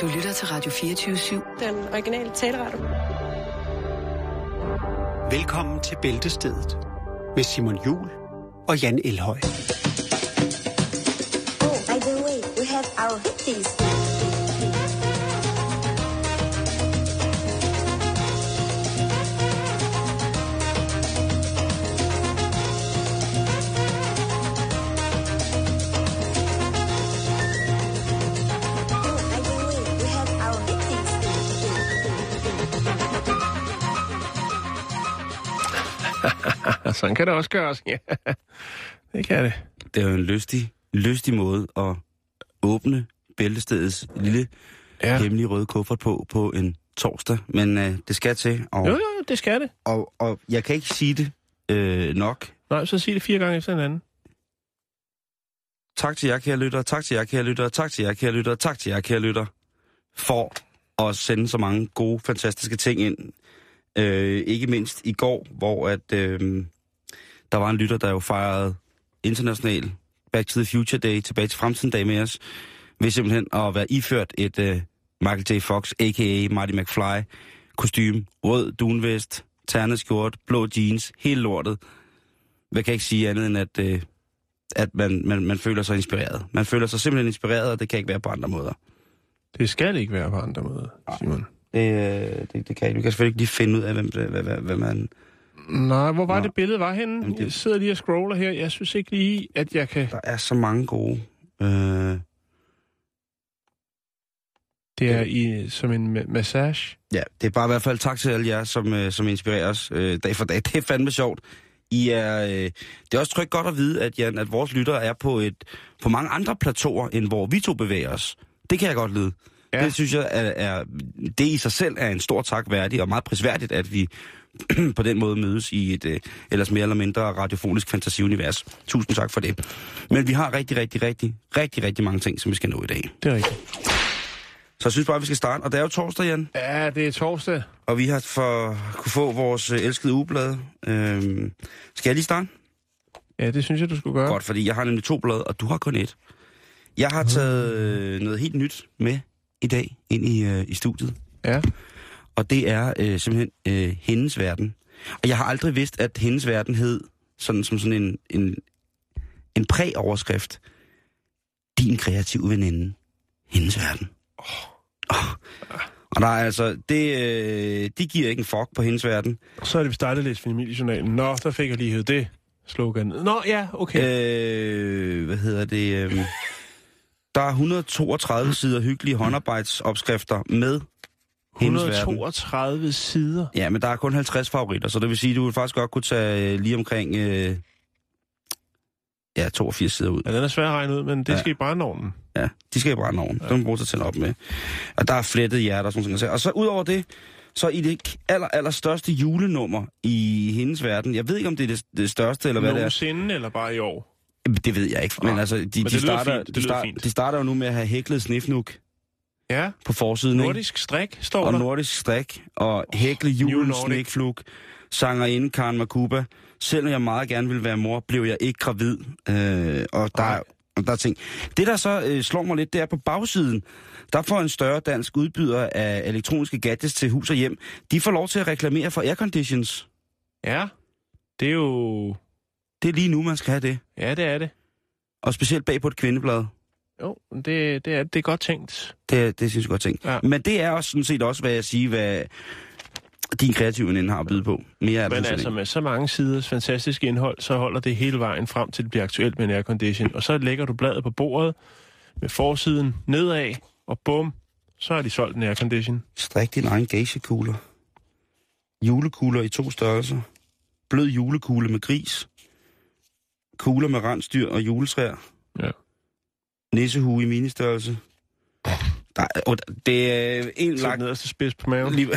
Du lytter til Radio 24-7. Den originale taleradio. Velkommen til Bæltestedet med Simon Jul og Jan Elhøj. Oh, by the way, we have our hippies. Sådan kan det også gøres. Ja, det kan det. Det er jo en lystig, lystig måde at åbne bæltestedets lille Ja. hemmelige røde kuffert på på en torsdag. Men øh, det skal til, og, Jo, jo, det skal det. og, og jeg kan ikke sige det øh, nok. Nej, så sig det fire gange efter hinanden. Tak til jer, kære lytter. Tak til jer, kære lytter. Tak til jer, kære lytter. Tak til jer, kære lytter. For at sende så mange gode, fantastiske ting ind. Øh, ikke mindst i går, hvor at, øh, der var en lytter, der jo fejrede international Back to the Future Day, tilbage til fremtiden dag med os, ved simpelthen at være iført et øh, Michael J. Fox, a.k.a. Marty McFly, kostume, rød dunvest, ternet skjort, blå jeans, hele lortet. Jeg kan ikke sige andet end, at, øh, at man, man, man føler sig inspireret. Man føler sig simpelthen inspireret, og det kan ikke være på andre måder. Det skal ikke være på andre måder, Simon. Det, øh, det, det kan jeg. Du kan selvfølgelig ikke lige finde ud af, hvem, hvad, hvad, hvad man... Nej, hvor var Nå. det billede var henne? Jamen, det- Jeg sidder lige og scroller her. Jeg synes ikke lige, at jeg kan... Der er så mange gode... Øh, Det er i, som en ma- massage. Ja, det er bare i hvert fald tak til alle jer, som, øh, som inspirerer os øh, dag for dag. Det er fandme sjovt. I er, øh, det er også trygt godt at vide, at, Jan, at vores lyttere er på, et, på mange andre plateauer, end hvor vi to bevæger os. Det kan jeg godt lide. Ja. Ja. Det synes jeg, er, er, det i sig selv er en stor tak værdig, og meget prisværdigt, at vi på den måde mødes i et øh, ellers mere eller mindre radiofonisk fantasiunivers. Tusind tak for det. Men vi har rigtig, rigtig, rigtig, rigtig, rigtig mange ting, som vi skal nå i dag. Det er rigtigt. Så jeg synes bare, vi skal starte. Og det er jo torsdag, Jan. Ja, det er torsdag. Og vi har for kunne få vores øh, elskede ugeblad. Øhm, skal jeg lige starte? Ja, det synes jeg, du skulle gøre. Godt, fordi jeg har nemlig to blade, og du har kun et. Jeg har taget øh, noget helt nyt med i dag ind i, øh, i studiet. Ja. Og det er øh, simpelthen øh, hendes verden. Og jeg har aldrig vidst, at hendes verden hed sådan som sådan en, en, en præoverskrift. Din kreative veninde. Hendes verden. Oh. Og der er altså, det, øh, de giver ikke en fuck på hendes verden. Så er det, vi startede lidt familiejournalen. Nå, der fik jeg lige hævet det slogan. Nå, ja, okay. Øh, hvad hedder det? Øh, der er 132 sider hyggelige håndarbejdsopskrifter med hendes verden. 132 sider. Ja, men der er kun 50 favoritter, så det vil sige, at du vil faktisk godt kunne tage øh, lige omkring øh, ja, 82 sider ud. Ja, den er svær at regne ud, men det Ja. skal i brændeovnen. Ja, de skal i brænde ja. Den bruger til at tænde op med. Og der er flettet hjerter og sådan noget. Og så ud over det, så i det aller, aller største julenummer i hendes verden, jeg ved ikke, om det er det, det største, eller hvad det er. Nogensinde, eller bare i år? Det ved jeg ikke, men Nå, altså, de, men de, starter, fint, de, start, de starter jo nu med at have hæklet snifnuk Ja, på forsiden, nordisk strik står og der. nordisk strik, og hækle julen Nordic. snikflug, sangerinde Karen Makuba. Selvom jeg meget gerne ville være mor, blev jeg ikke gravid. Øh, og der, og der er ting. Det, der så øh, slår mig lidt, det er på bagsiden. Der får en større dansk udbyder af elektroniske gadgets til hus og hjem. De får lov til at reklamere for airconditions. Ja, det er jo... Det er lige nu, man skal have det. Ja, det er det. Og specielt bag på et kvindeblad. Jo, det, det, er, det er godt tænkt. Det, det synes jeg godt tænkt. Ja. Men det er også sådan set også, hvad jeg siger, hvad din kreative veninde har at byde på. Mere er Men altså ikke. med så mange siders fantastisk indhold, så holder det hele vejen frem til det bliver aktuelt med en aircondition. Og så lægger du bladet på bordet med forsiden nedad, og bum, så har de solgt en aircondition. Strik din egen gagekugler. Julekugler i to størrelser. Blød julekugle med gris. Kugler med rensdyr og juletræer. Ja. Nissehue i ministørrelse. Der, er- og det er en lang... nederste spids på maven. Lige...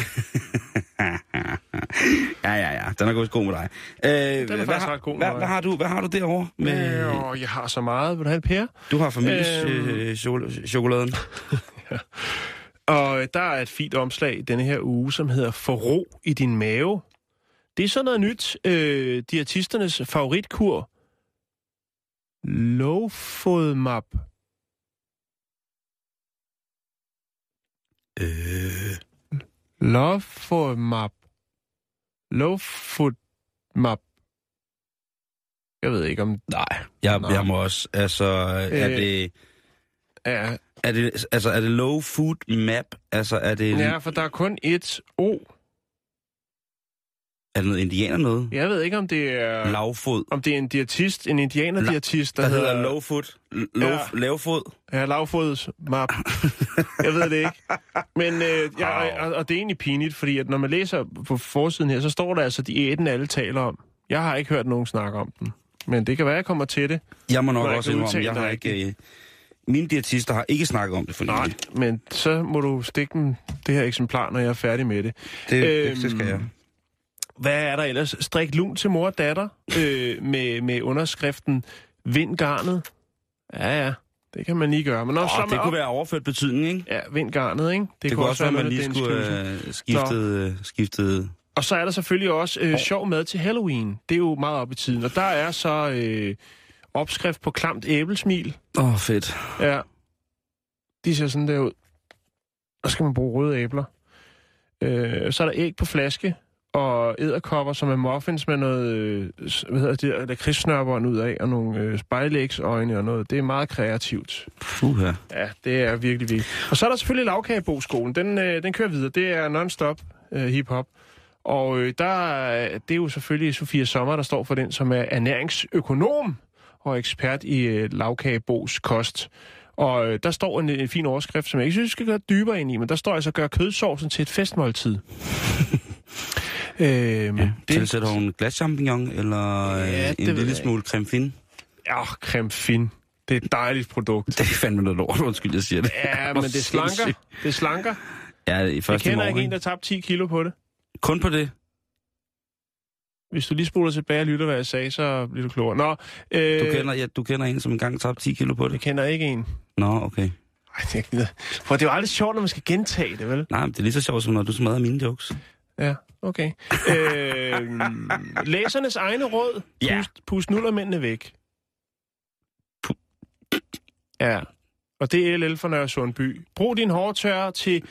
ja, ja, ja. Den er gået god med dig. Øh, er hvad, faktisk har, ret god med hvad, mig. hvad, har du, hvad har du derovre? Med, Øh, jeg har så meget. Vil du have et pære? du har families Øhm. øh, chokol- chokoladen. Og øh, der er et fint omslag i denne her uge, som hedder Forro i din mave. Det er sådan noget nyt. Øh, diætisternes favoritkur. Low Øh, Love for map. Love foot map. Jeg ved ikke om... nej, jeg, Nej. jeg må også, altså, er Øh. det... Ja, Er det, altså, er det low food map? Altså, er det, ja, for der er kun et O. er det noget indianer noget? Jeg ved ikke, om det er... Lavfod. Om det er en diætist, en indianerdiætist, der, Der hedder low food. Low, Ja. Lavfod. Ja, lavfods map. jeg ved det ikke. Men øh, jeg, og, og det er egentlig pinligt, fordi at når man læser på forsiden her, så står der altså de æden, alle taler om. Jeg har ikke hørt nogen snakke om den. Men det kan være, jeg kommer til det. Jeg må nok også indrømme, jeg har ikke... Øh, mine diætister har ikke snakket om det for Nej, nylig. men så må du stikke dem det her eksemplar, når jeg er færdig med det. Det, Øhm, det skal jeg. Hvad er der ellers? Strik lun til mor og datter øh, med, med underskriften Vind garnet. Ja, ja. Det kan man lige gøre. Men når Åh, så er det man kunne op- være overført betydning, ikke? Ja, vind garnet, ikke? Det, det kunne også være, at man lige skulle øh, skiftet, øh, skiftet... Og så er der selvfølgelig også øh, sjov mad til Halloween. Det er jo meget op i tiden. Og der er så øh, opskrift på klamt æblesmil. Åh, oh, fedt. Ja. De ser sådan der ud. Der skal man bruge røde æbler. Øh, så er der æg på flaske, og æderkopper, som er muffins med noget, øh, hvad hedder det, der krydssnørbånd ud af, og nogle øh, spejlægsøjne og noget. Det er meget kreativt. Uha. Ja, det er virkelig vigtigt. Og så er der selvfølgelig lavkageboskolen. Den, øh, den kører videre. Det er non-stop øh, hip-hop. Og øh, der, er- det er jo selvfølgelig Sofia Sommer, der står for den, som er ernæringsøkonom og ekspert i øh, lavkagebos kost. Og øh, der står en, en fin overskrift, som jeg ikke synes, vi skal gå dybere ind i, men der står altså, gør kødsovsen til et festmåltid. øhm, Ja. Tilsætter hun glaschampignon, eller øh, Ja, det en lille jeg smule creme fin? Ja, creme fin. Det er et dejligt produkt. Det er fandme noget lort, undskyld, jeg siger det. Ja, men det slanker. Det slanker. Ja, i Jeg første kender morgen. ikke en, der tabte 10 kilo på det. Kun på det? Hvis du lige spoler tilbage og lytter, hvad jeg sagde, så bliver du klogere. Nå, øh, Du kender, ja, du kender en, som engang tabte 10 kilo på Jeg det? kender ikke en. Nå, okay. Ej, det, gider. For det er jo aldrig sjovt, når man skal gentage det, vel? Nej, men det er lige så sjovt, som når du smadrer mine jokes. Ja, okay. øh, læsernes egne råd. Ja. Pust, pust nullermændene væk. Ja, og det er LL for Nørre Sundby. Brug din hårtørrer til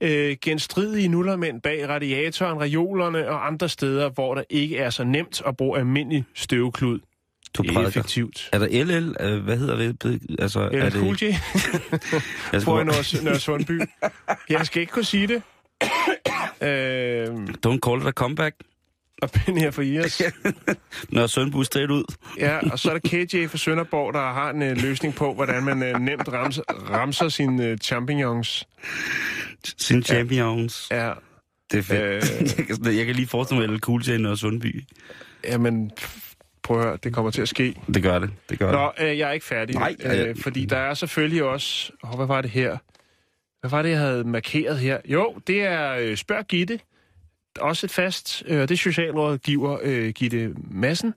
øh, genstridige nullermænd bag radiatoren, reolerne og andre steder, hvor der ikke er så nemt at bruge almindelig støvklud. Du prædiker. Effektivt. Er der LL? Øh, Hvad hedder det? Altså, Er det Cool J? Jeg skal Nørre Sundby. Jeg skal ikke kunne sige det. Øh, Don't call it a comeback. og Ben her for Iris. Når Sønbu straight ud. Ja, og så er der KJ fra Sønderborg, der har en uh, løsning på, hvordan man uh, nemt ramser, ramser sine uh, champignons. Sin champions. Ja, Det er fedt. Øh. jeg, kan, jeg kan lige forestille mig, at Cool J og Sundby. jamen, prøv at høre, det kommer til at ske. Det gør det. Det gør det. Nå, øh, jeg er ikke færdig. Nej, ja, ja. Øh, fordi der er selvfølgelig også... Oh, hvad var det her? Hvad var det, jeg havde markeret her? Jo, det er øh, Spørg Gitte. Også et fast... Øh, det er socialrådgiver øh, Gitte Madsen.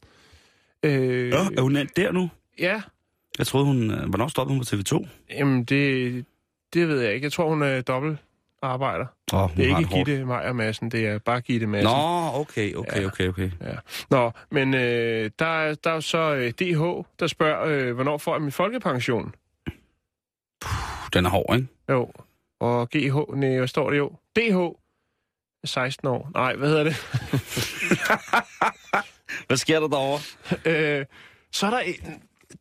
Øh, Nå, er hun der nu? Ja, Jeg troede, hun... øh, Hvornår stoppede hun på TV2? jamen det, det ved jeg ikke. Jeg tror, hun er dobbelt arbejder. Hun Det er ikke. Gitte Meyer Madsen, det er bare Gitte Madsen. Nå, okay, okay, Ja. okay, okay. Ja. Nå, men øh, der, er, der er jo så øh, DH, der spørger, øh, hvornår får jeg min folkepension? Den er hård, ikke? Jo. Og GH, nej, hvad står det jo? DH, 16 år. Nej, hvad hedder det? Hvad sker der derovre? øh, så er der,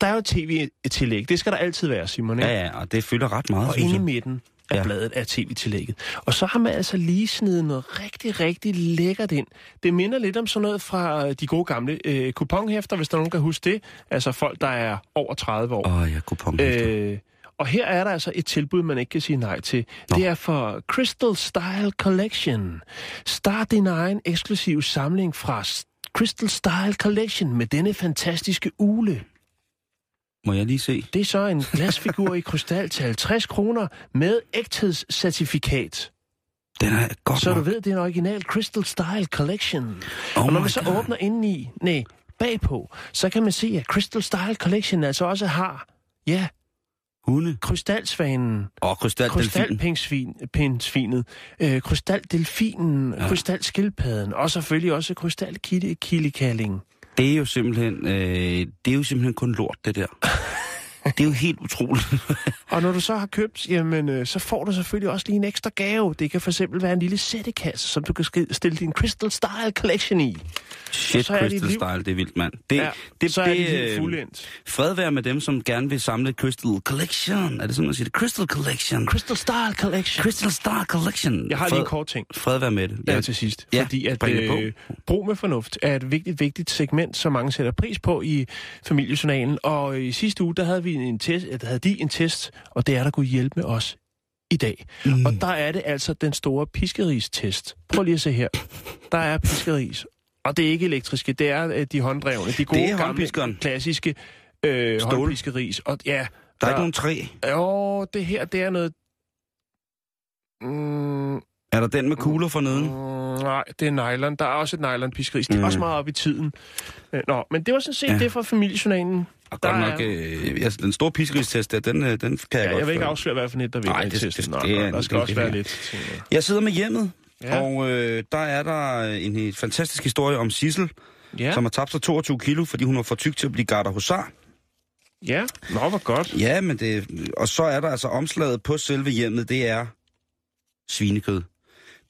der er jo tv-tillæg. Det skal der altid være, Simon. Ikke? Ja, ja, og det fylder ret meget, Og inde i midten af Ja. bladet er tv-tillægget. Og så har man altså lige snedet noget rigtig, rigtig lækkert ind. Det minder lidt om sådan noget fra øh, de gode gamle øh, kuponhæfter, hvis der er nogen kan huske det. Altså folk, der er over 30 år. Åh, oh, ja, kupon. Øh, Øh, og her er der altså et tilbud, man ikke kan sige nej til. Nå. Det er for Crystal Style Collection. Start din egen eksklusiv samling fra Crystal Style Collection med denne fantastiske ule. Må jeg lige se? Det er så en glasfigur i krystal til 50 kroner med ægthedscertifikat. Den er godt Så nok. du ved, det er en original Crystal Style Collection. Oh og når man så God. åbner indeni, nej, bagpå, så kan man se, at Crystal Style Collection altså også har, ja, Hunde. krystalsvanen, Og krystaldelfin. krystalpinsvinet, øh, krystaldelfinen, Ja. krystalskildpadden, og selvfølgelig også krystalkildekalling. Det er jo simpelthen, øh, det er jo simpelthen kun lort, det der. Det er jo helt utroligt. Og når du så har købt, jamen, øh, så får du selvfølgelig også lige en ekstra gave. Det kan for eksempel være en lille sættekasse, som du kan stille din Crystal Style Collection i. Shit, så er Crystal liv- Style, det er vildt, mand. Det, Ja, det, så er det det, helt øh, fuldendt. Fred være med dem, som gerne vil samle et Crystal Collection. Er det sådan, man siger det? Crystal Collection. Crystal Style Collection. Crystal Star Collection. Jeg har lige Fred, en kort ting. Fred være med det. Ja, til sidst. Ja, fordi at det øh, brug med fornuft er et vigtigt, vigtigt segment, som mange sætter pris på i familiejournalen. Og i sidste uge, der havde vi en test, der havde de en test, og det er der kunne hjælpe med os i dag. Mm. Og der er det altså den store piskeris-test. Prøv lige at se her. Der er piskeris. Og det er ikke elektriske, det er øh, de hånddrevne, de gode Det er gamle, klassiske øh, Stål. håndpiskeris. Og ja, Der er ikke nogen træ. Jo, det her, det er noget... Mm, Er der den med kugler for neden? Mm, nej, det er nylon. Der er også et nylon-piskris. Det er Mm. også meget op i tiden. Øh, Nå, men det var sådan set Ja. det fra familiejournalen. Og Der godt er- nok, øh, altså, den store piskeristest der, den, øh, den kan jeg Ja, godt jeg vil ikke afsløre, hvad for et, der vinder Nej, det- det- Nå, det er der skal det- også det- være det- lidt. Jeg sidder med hjemmet, Ja. og øh, der er der en helt fantastisk historie om Sissel, Ja, som har tabt sig 22 kilo, fordi hun var for tyk til at blive garder husar. ja. Nå, hvor godt. Ja, men det... Og så er der altså omslaget på selve hjemmet, det er svinekød.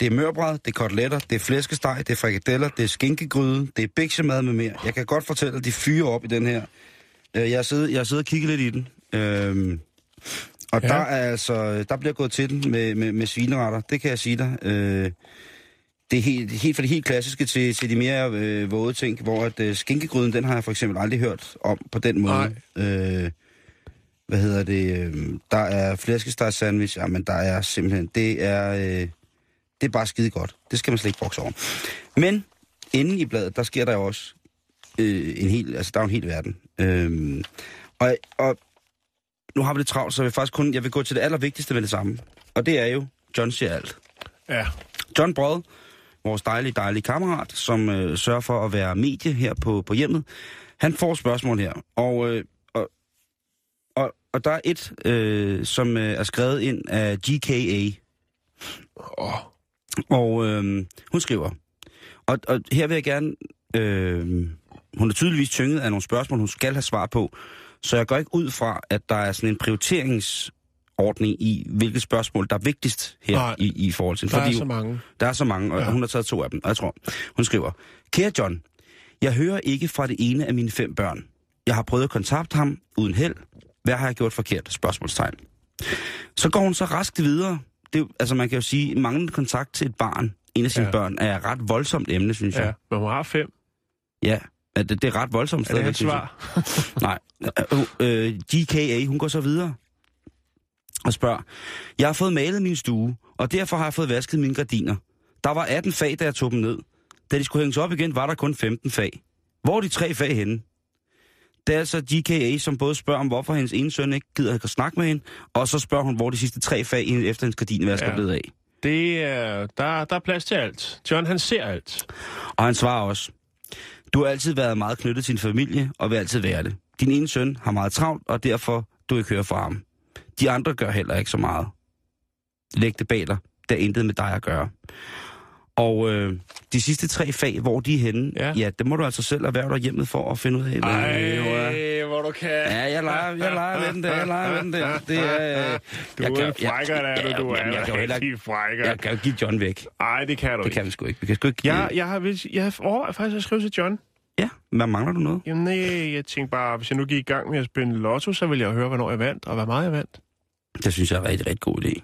Det er mørbræd, det er koteletter, det er flæskesteg, det er frikadeller, det er skinkegryde, det er biksemad med mere. Jeg kan godt fortælle, at de fyrer op i den her. Øh, Jeg har siddet, jeg har siddet og kigget lidt i den. Øhm, og Ja. der er altså, der bliver gået til den med, med, med svineretter, det kan jeg sige dig. Øh, det er helt, helt fra det helt klassiske til, til de mere øh, våde ting, hvor at øh, skinkegryden, den har jeg for eksempel aldrig hørt om på den måde. Øh, hvad hedder det? Øh, der er flæskesteg sandwich, jamen der er simpelthen, det er, øh, det er bare skide godt. Det skal man slet ikke brokse over. Men inde i bladet, der sker der jo også øh, en hel, altså der er en hel verden. Øh, og, og nu har vi lidt travlt, så jeg vil faktisk kun, jeg vil gå til det allervigtigste med det samme. Og det er jo, John siger alt. Ja. John Brod, vores dejlige, dejlige kammerat, som øh, sørger for at være medie her på, på hjemmet, han får spørgsmål her. Og, øh, og, og, og der er et, øh, som øh, er skrevet ind af GKA. Åh, Og øh, hun skriver, og, og her vil jeg gerne, øh, hun er tydeligvis tynget af nogle spørgsmål, hun skal have svar på, så jeg går ikke ud fra, at der er sådan en prioriteringsordning i, hvilket spørgsmål, der er vigtigst her Nej. i, i forhold til. der er Fordi så mange. der er så mange, og Ja. hun har taget to af dem, og jeg tror, hun skriver, Kære John, jeg hører ikke fra det ene af mine fem børn. Jeg har prøvet at kontakte ham uden held. Hvad har jeg gjort forkert? Spørgsmålstegn. Så går hun så raskt videre. Det, er altså man kan jo sige, manglende kontakt til et barn, en af sine ja. børn, er et ret voldsomt emne, synes Ja, jeg. men hun har fem. Ja, ja det, det er ret voldsomt Er det svar? Nej. Øh, øh, GKA, hun går så videre og spørger, jeg har fået malet min stue, og derfor har jeg fået vasket mine gardiner. Der var 18 fag, da jeg tog dem ned. Da de skulle hænges op igen, var der kun 15 fag. Hvor er de tre fag henne? Det er altså GKA, som både spørger om, hvorfor hendes ene søn ikke gider at snakke med hende, og så spørger hun, hvor de sidste tre fag efter hendes gardinvask Ja. er blevet af. Det er, der, der er plads til alt. John, han ser alt. Og han svarer også, du har altid været meget knyttet til din familie, og vil altid være det. Din ene søn har meget travlt, og derfor du ikke hører fra ham. De andre gør heller ikke så meget. Læg det bag dig. Det er intet med dig at gøre. Og øh, de sidste tre fag, hvor de er henne, Ja. ja. det må du altså selv erhverve dig hjemmet for at finde ud af. Ej, hvor du kan. Ja, jeg leger, jeg leger med den der, jeg leger med den der. Det er, øh, Du jeg er en frækker, der er ja, du. Du er jeg kan heller ikke- frækker. jeg kan jo give John væk. Ej, det kan du Det ikke. kan vi sgu ikke. Vi kan sgu ikke Jeg, jeg har, jeg har overvejet faktisk at skrive til John. Ja, hvad mangler du noget? Jamen nej, jeg tænkte bare, hvis jeg nu gik i gang med at spille lotto, så ville jeg høre, hvornår jeg vandt, og hvor meget jeg vandt. Det synes jeg er en rigtig, rigtig god idé.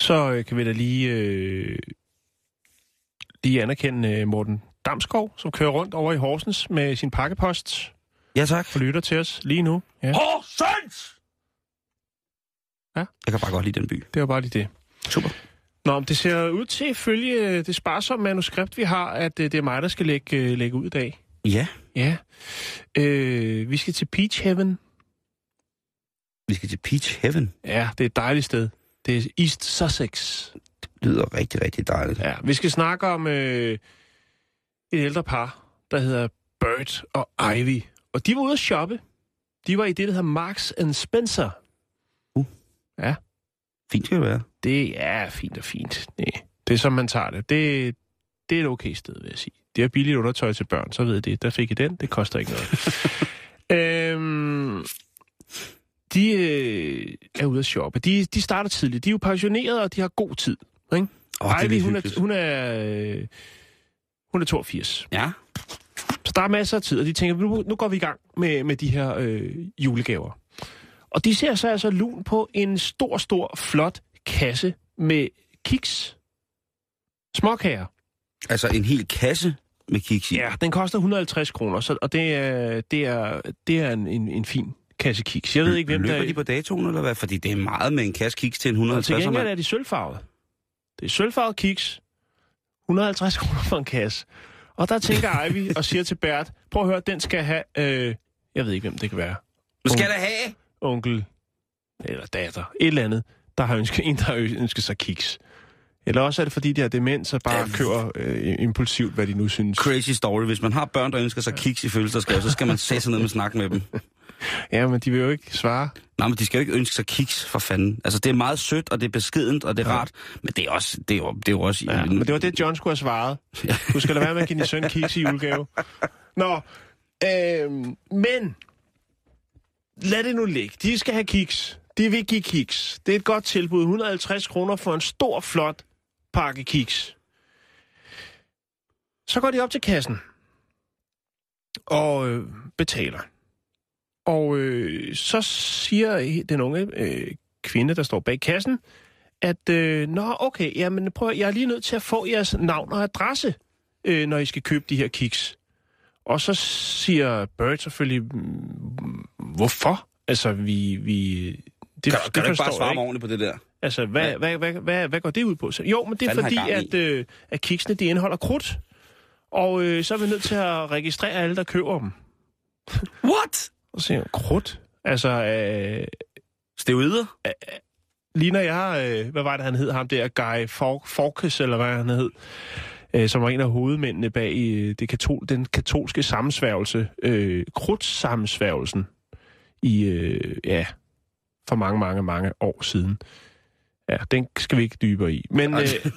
Så øh, kan vi da lige, øh, lige anerkende øh, Morten Damskov, som kører rundt over i Horsens med sin pakkepost Ja, tak. og lytter til os lige nu. Ja, Horsens! Ja. Jeg kan bare godt lide den by. det var bare lige det. Super. Nå, men det ser ud til, ifølge det sparsomme manuskript, vi har, at øh, det er mig, der skal lægge, øh, lægge ud i dag. Ja, Ja. Øh, vi skal til Peach Heaven. vi skal til Peach Heaven. Ja, det er et dejligt sted. Det er East Sussex. Det lyder rigtig, rigtig dejligt. Ja, vi skal snakke om øh, et ældre par, der hedder Bert og Ivy. Og de var ude at shoppe. De var i det, der hedder Marks and Spencer. Uh. Ja. Fint skal det være. Det er fint og fint. Nej, det er som man tager det. Det, det er et okay sted, vil jeg sige. Det er billigt undertøj til børn, så ved I det. Der fik I den, det koster ikke noget. øhm, de øh, er ude at shoppe. De, de starter tidligt. De er jo pensionerede, og de har god tid. Ikke? Er Ivy, hun er, hun er, øh, hun er 82. Ja. Så der er masser af tid, og de tænker, nu, nu går vi i gang med, med de her øh, julegaver. Og de ser så altså lun på en stor, stor, flot kasse med kiks. Småkager. Altså en hel kasse med kiks i. Ja, den koster 150 kroner, så, og det er, det er, det er en, en, en fin kasse kiks. Jeg ved ikke, hvem Løber der de på datoen, eller hvad? Fordi det er meget med en kasse kiks til en Og 150 til gengæld er de sølvfarvet. Det er sølvfarvet kiks. 150 kroner for en kasse. Og der tænker Ivy og siger til Bert, prøv at høre, den skal have... Øh, jeg ved ikke, hvem det kan være. Hvad skal der have? onkel eller datter, et eller andet, der har ønsket, en, der har ønsket sig kiks. Eller også er det, fordi de har demens og bare Ja. køber øh, impulsivt, hvad de nu synes. Crazy story. Hvis man har børn, der ønsker sig kiks i fødselsdagsgave, så skal man sætte sig ned med snak med dem. Ja, men de vil jo ikke svare. Nej, men de skal jo ikke ønske sig kiks, for fanden. Altså, det er meget sødt, og det er beskedent, og det er Ja. rart. Men det er også... Det er jo, det er jo også Ja, men det var det, John skulle have svaret. Du skal lade være med at give din søn kiks i julegave. Nå, øh, men lad det nu ligge. De skal have kiks. De vil give kiks. Det er et godt tilbud. 150 kroner for en stor, flot pakke kiks. Så går de op til kassen og øh, betaler. Og øh, så siger den unge øh, kvinde, der står bag kassen, at, øh, nå, okay, jamen prøv, jeg er lige nødt til at få jeres navn og adresse, øh, når I skal købe de her kiks. Og så siger Bert selvfølgelig, "Mm, hvorfor? Altså, vi... vi det, Kan, kan du ikke bare svare mig ordentligt på det der? Altså, hvad, Hvad? hvad, hvad, hvad, hvad går det ud på? Så, jo, men det er Fanden fordi, at, øh, at kiksene, de indeholder krudt. Og øh, så er vi nødt til at registrere alle, der køber dem. What? Og så siger krudt? Altså, øh, Steroider? ligner jeg, øh, hvad var det, han hed, ham der, Guy For- eller hvad han hed, øh, som var en af hovedmændene bag øh, det katol- den katolske sammensværgelse, øh, krudtsammensværgelsen, i, øh, ja, for mange, mange, mange år siden. Ja, den skal vi ikke dybere i. Men, øh, jeg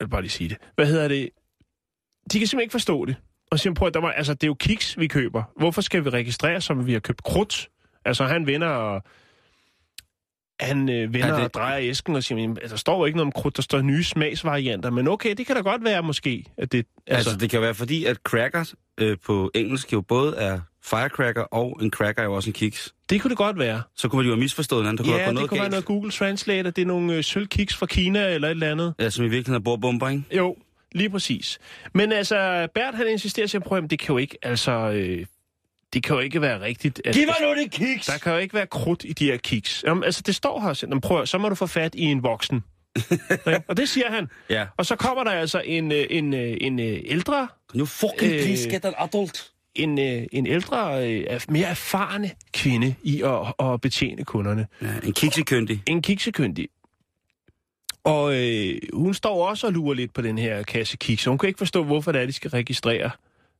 vil bare lige sige det. Hvad hedder det? De kan simpelthen ikke forstå det. Og siger, prøv at, der var, altså, det er jo kiks, vi køber. Hvorfor skal vi registrere, som vi har købt krudt? Altså, han vender og han øh, vender Ja, det- og drejer æsken og siger, "Men, der står ikke noget om krudt, der står nye smagsvarianter. Men okay, det kan da godt være måske, at det... Altså, altså det kan være fordi, at cracker øh, på engelsk jo både er firecracker, og en cracker er jo også en kiks. det kunne det godt være. Så kunne man jo have misforstået hinanden. Der kunne Ja, det kunne noget være galt. noget Google Translate, at det er nogle øh, sølvkiks fra Kina eller et eller andet. Ja, som i virkeligheden er bordbomber, ikke? Jo, lige præcis. Men altså, Bert han insisterer til at prøve, det kan jo ikke, altså, øh, det kan jo ikke være rigtigt. At, Giv mig nu det kiks! Der kan jo ikke være krudt i de her kiks. Jamen, altså, det står her. Jamen, prøv, så må du få fat i en voksen. Og det siger han. Ja. Og så kommer der altså en, øh, en, øh, en, øh, ældre, Can you fucking Øh, please get an adult? en, en ældre, mere erfarne kvinde i at, at betjene kunderne. Ja, en kiksekyndig. En kiksekyndig. Og øh, hun står også og lurer lidt på den her kasse kiks. Hun kan ikke forstå, hvorfor det er, de skal registrere.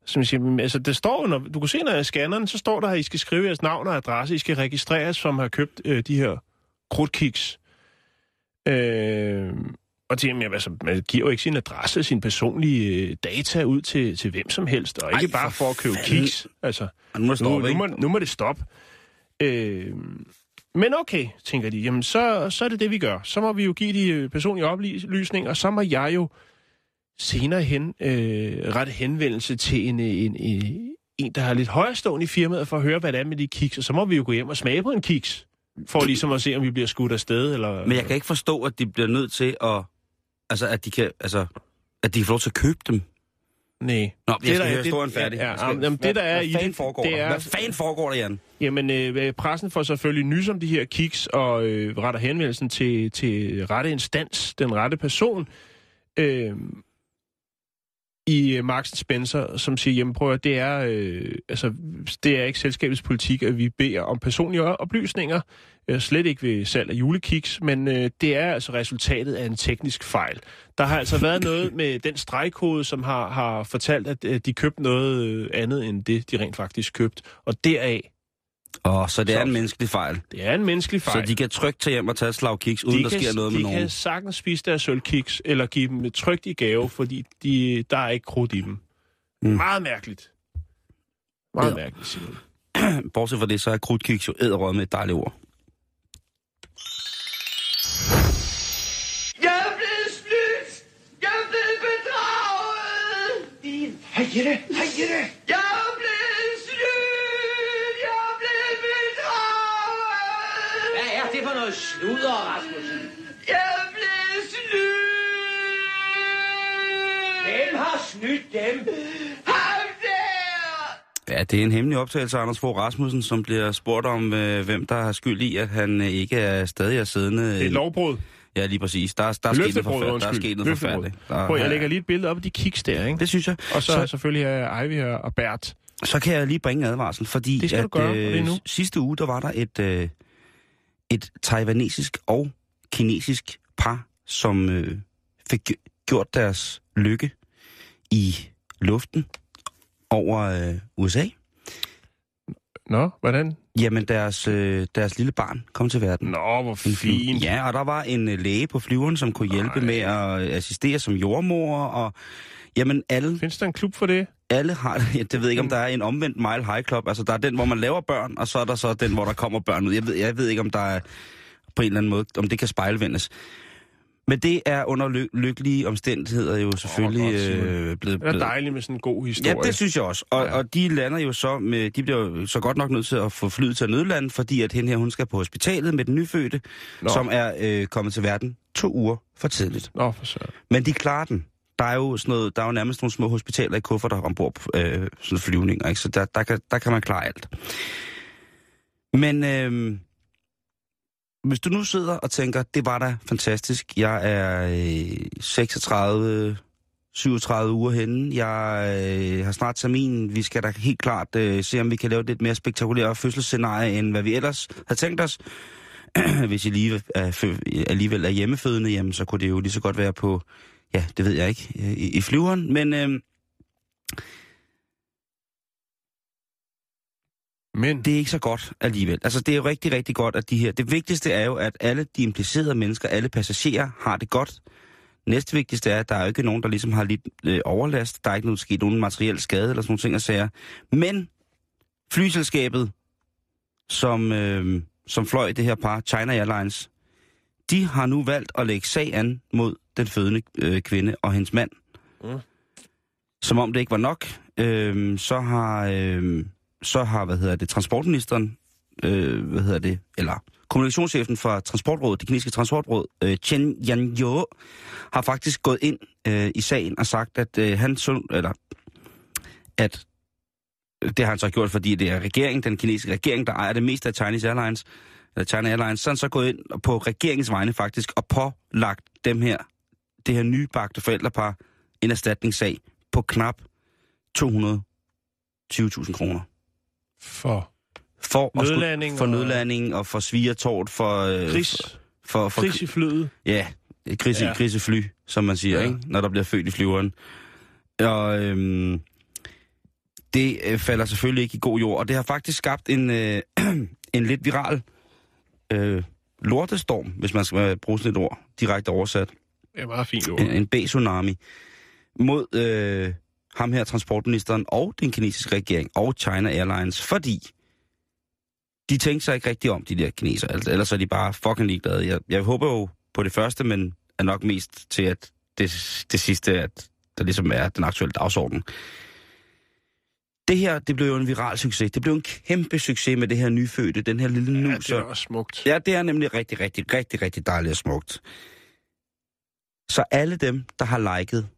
Som jeg siger, altså, det står, når, du kan se, når jeg scanner den, så står der, at I skal skrive jeres navn og adresse. I skal registreres, som har købt øh, de her krudtkiks. Øh, og til, jamen, altså, man giver jo ikke sin adresse, sin personlige øh, data ud til, til hvem som helst, og ikke Ej, bare for at købe fanden. kiks. Altså, nu må det nu, stoppe, nu, må, nu må det stoppe. Øh, men okay, tænker de, jamen så, så er det det, vi gør. Så må vi jo give de øh, personlige oplysninger, og så må jeg jo senere hen øh, rette henvendelse til en, øh, en, en, en, der har lidt højrestående i firmaet, for at høre, hvad det er med de kiks, og så må vi jo gå hjem og smage på en kiks, for ligesom at se, om vi bliver skudt afsted. Eller, Men jeg kan ikke forstå, at de bliver nødt til at... Altså, at de kan... Altså, at de kan få lov til at købe dem. Nej. Nå, Det, jeg der skal er- høre historien færdig. ja, skal, jamen, det, der er hvad i fanden det, foregår det der? er- Hvad fanden foregår der, Jan? Jamen, øh, pressen får selvfølgelig nys om de her kiks, og øh, retter henvendelsen til, til rette instans, den rette person, øh, i øh, Marks Spencer, som siger, jamen prøv at, det er, øh, altså, det er ikke selskabets politik, at vi beder om personlige oplysninger, øh, slet ikke ved salg af julekiks, men øh, det er altså resultatet af en teknisk fejl. Der har altså været noget med den stregkode, som har, har fortalt, at øh, de købte noget øh, andet end det, de rent faktisk købte, og deraf Og så det er en menneskelig fejl. Det er en menneskelig fejl. Så de kan trygt tage hjem og tage et slag kiks, uden de der kan, sker noget de med kan nogen. sagtens spise deres sølvkiks, eller give dem trygt i gave, fordi de, der er ikke krudt i dem. Mm. Meget mærkeligt. Meget Ja. mærkeligt, Simon. Bortset fra det, så er krudtkiks jo æderrød med et dejligt ord. Jeg er blevet snydt! Jeg er blevet bedraget! Din... Hej Jette! Hej Jette! Jeg noget sludder, Rasmussen? Jeg blevet snydt! Hvem har snydt dem? Ham der! Ja, det er en hemmelig optagelse af Anders Fogh Rasmussen, som bliver spurgt om, øh, hvem der har skyld i, at han øh, ikke er stadig er siddende. Det er et lovbrud. Ja, lige præcis. Der, er- der, er, sket noget forfærdeligt. der er sket noget forfærdeligt. Der, Prøv, jeg lægger lige et billede op af de kiks der, ikke? Det synes jeg. Og så, så, selvfølgelig er Ivy og Bert. så kan jeg lige bringe en advarsel, fordi Det skal du at, gøre, og det er nu. sidste uge, der var der et, øh, et taiwanesisk og kinesisk par, som øh, fik gj- gjort deres lykke i luften over øh, USA. Nå, hvordan? Jamen, deres, øh, deres lille barn kom til verden. Nå, hvor fint. Ja, og der var en øh, læge på flyveren, som kunne hjælpe Nej. med at øh, assistere som jordmor, og jamen alle, Findes der en klub for det? Alle har, det ved jeg ikke, om der er en omvendt Mile High Club, altså der er den, hvor man laver børn, og så er der så den, hvor der kommer børn ud. Jeg ved, jeg ved ikke, om der er på en eller anden måde, om det kan spejlvendes. Men det er under ly- lykkelige omstændigheder jo selvfølgelig godt, Simon. øh, blevet... Det er dejligt med sådan en god historie. Ja, det synes jeg også. Og, Ja. ja. og de lander jo så med, de bliver jo så godt nok nødt til at få flyet til nødland, fordi at hende her, hun skal på hospitalet med den nyfødte, Nå. som er øh, kommet til verden to uger for tidligt. Nå, for søren. Men de klarer den. Der er jo, sådan noget, der er jo nærmest nogle små hospitaler i kufferter ombord på øh, sådan flyvninger, ikke? så der, der, kan, der kan man klare alt. Men øh, hvis du nu sidder og tænker, det var da fantastisk, jeg er øh, 36, 37 uger henne, jeg øh, har snart termin, vi skal da helt klart øh, se, om vi kan lave et lidt mere spektakulære fødselsscenarie, end hvad vi ellers havde tænkt os. Hvis I lige øh, er, alligevel er hjemmefødende, jamen, så kunne det jo lige så godt være på, ja, det ved jeg ikke, øh, i, i flyveren. Men øh, Men det er ikke så godt alligevel. Altså, det er jo rigtig, rigtig godt, at de her... Det vigtigste er jo, at alle de implicerede mennesker, alle passagerer, har det godt. Næste vigtigste er, at der er jo ikke nogen, der ligesom har lidt øh, overlast. Der er ikke noget, sket nogen materiel skade eller sådan nogle ting og sager. Men flyselskabet, som, øh, som fløj det her par, China Airlines, de har nu valgt at lægge sag an mod den fødende øh, kvinde og hendes mand. Mm. Som om det ikke var nok, øh, så har... Øh, så har, hvad hedder det, transportministeren, øh, hvad hedder det, eller kommunikationschefen for Transportrådet, det kinesiske transportråd, øh, Chen Yanyo, har faktisk gået ind øh, i sagen og sagt, at øh, han så, eller at det har han så gjort, fordi det er regeringen, den kinesiske regering, der ejer det meste af Chinese Airlines, eller China Airlines, så han så gået ind på regeringens vegne faktisk og pålagt dem her, det her nybagte forældrepar, en erstatningssag på knap 220.000 kroner for for Nødlanding for nødlanding og for svigertort, for... Øh, gris, For, for, gris i flyet. Ja, et grise, Ja. ja. grisefly, som man siger, Ja. ja. ikke? når der bliver født i flyveren. Og øhm, det øh, falder selvfølgelig ikke i god jord, og det har faktisk skabt en, øh, en lidt viral øh, lortestorm, hvis man skal bruge sådan et ord, direkte oversat. Det er meget fint ord. En, B-tsunami mod øh, ham her, transportministeren og den kinesiske regering og China Airlines, fordi de tænkte sig ikke rigtigt om, de der kineser. Altså, ellers er de bare fucking ligeglade. Jeg, jeg håber jo på det første, men er nok mest til, at det, det sidste, at der ligesom er den aktuelle dagsorden. Det her, det blev jo en viral succes. Det blev en kæmpe succes med det her nyfødte, den her lille Ja, nus. det er også smukt. Ja, det er nemlig rigtig, rigtig, rigtig, rigtig dejligt og smukt. Så alle dem, der har liket,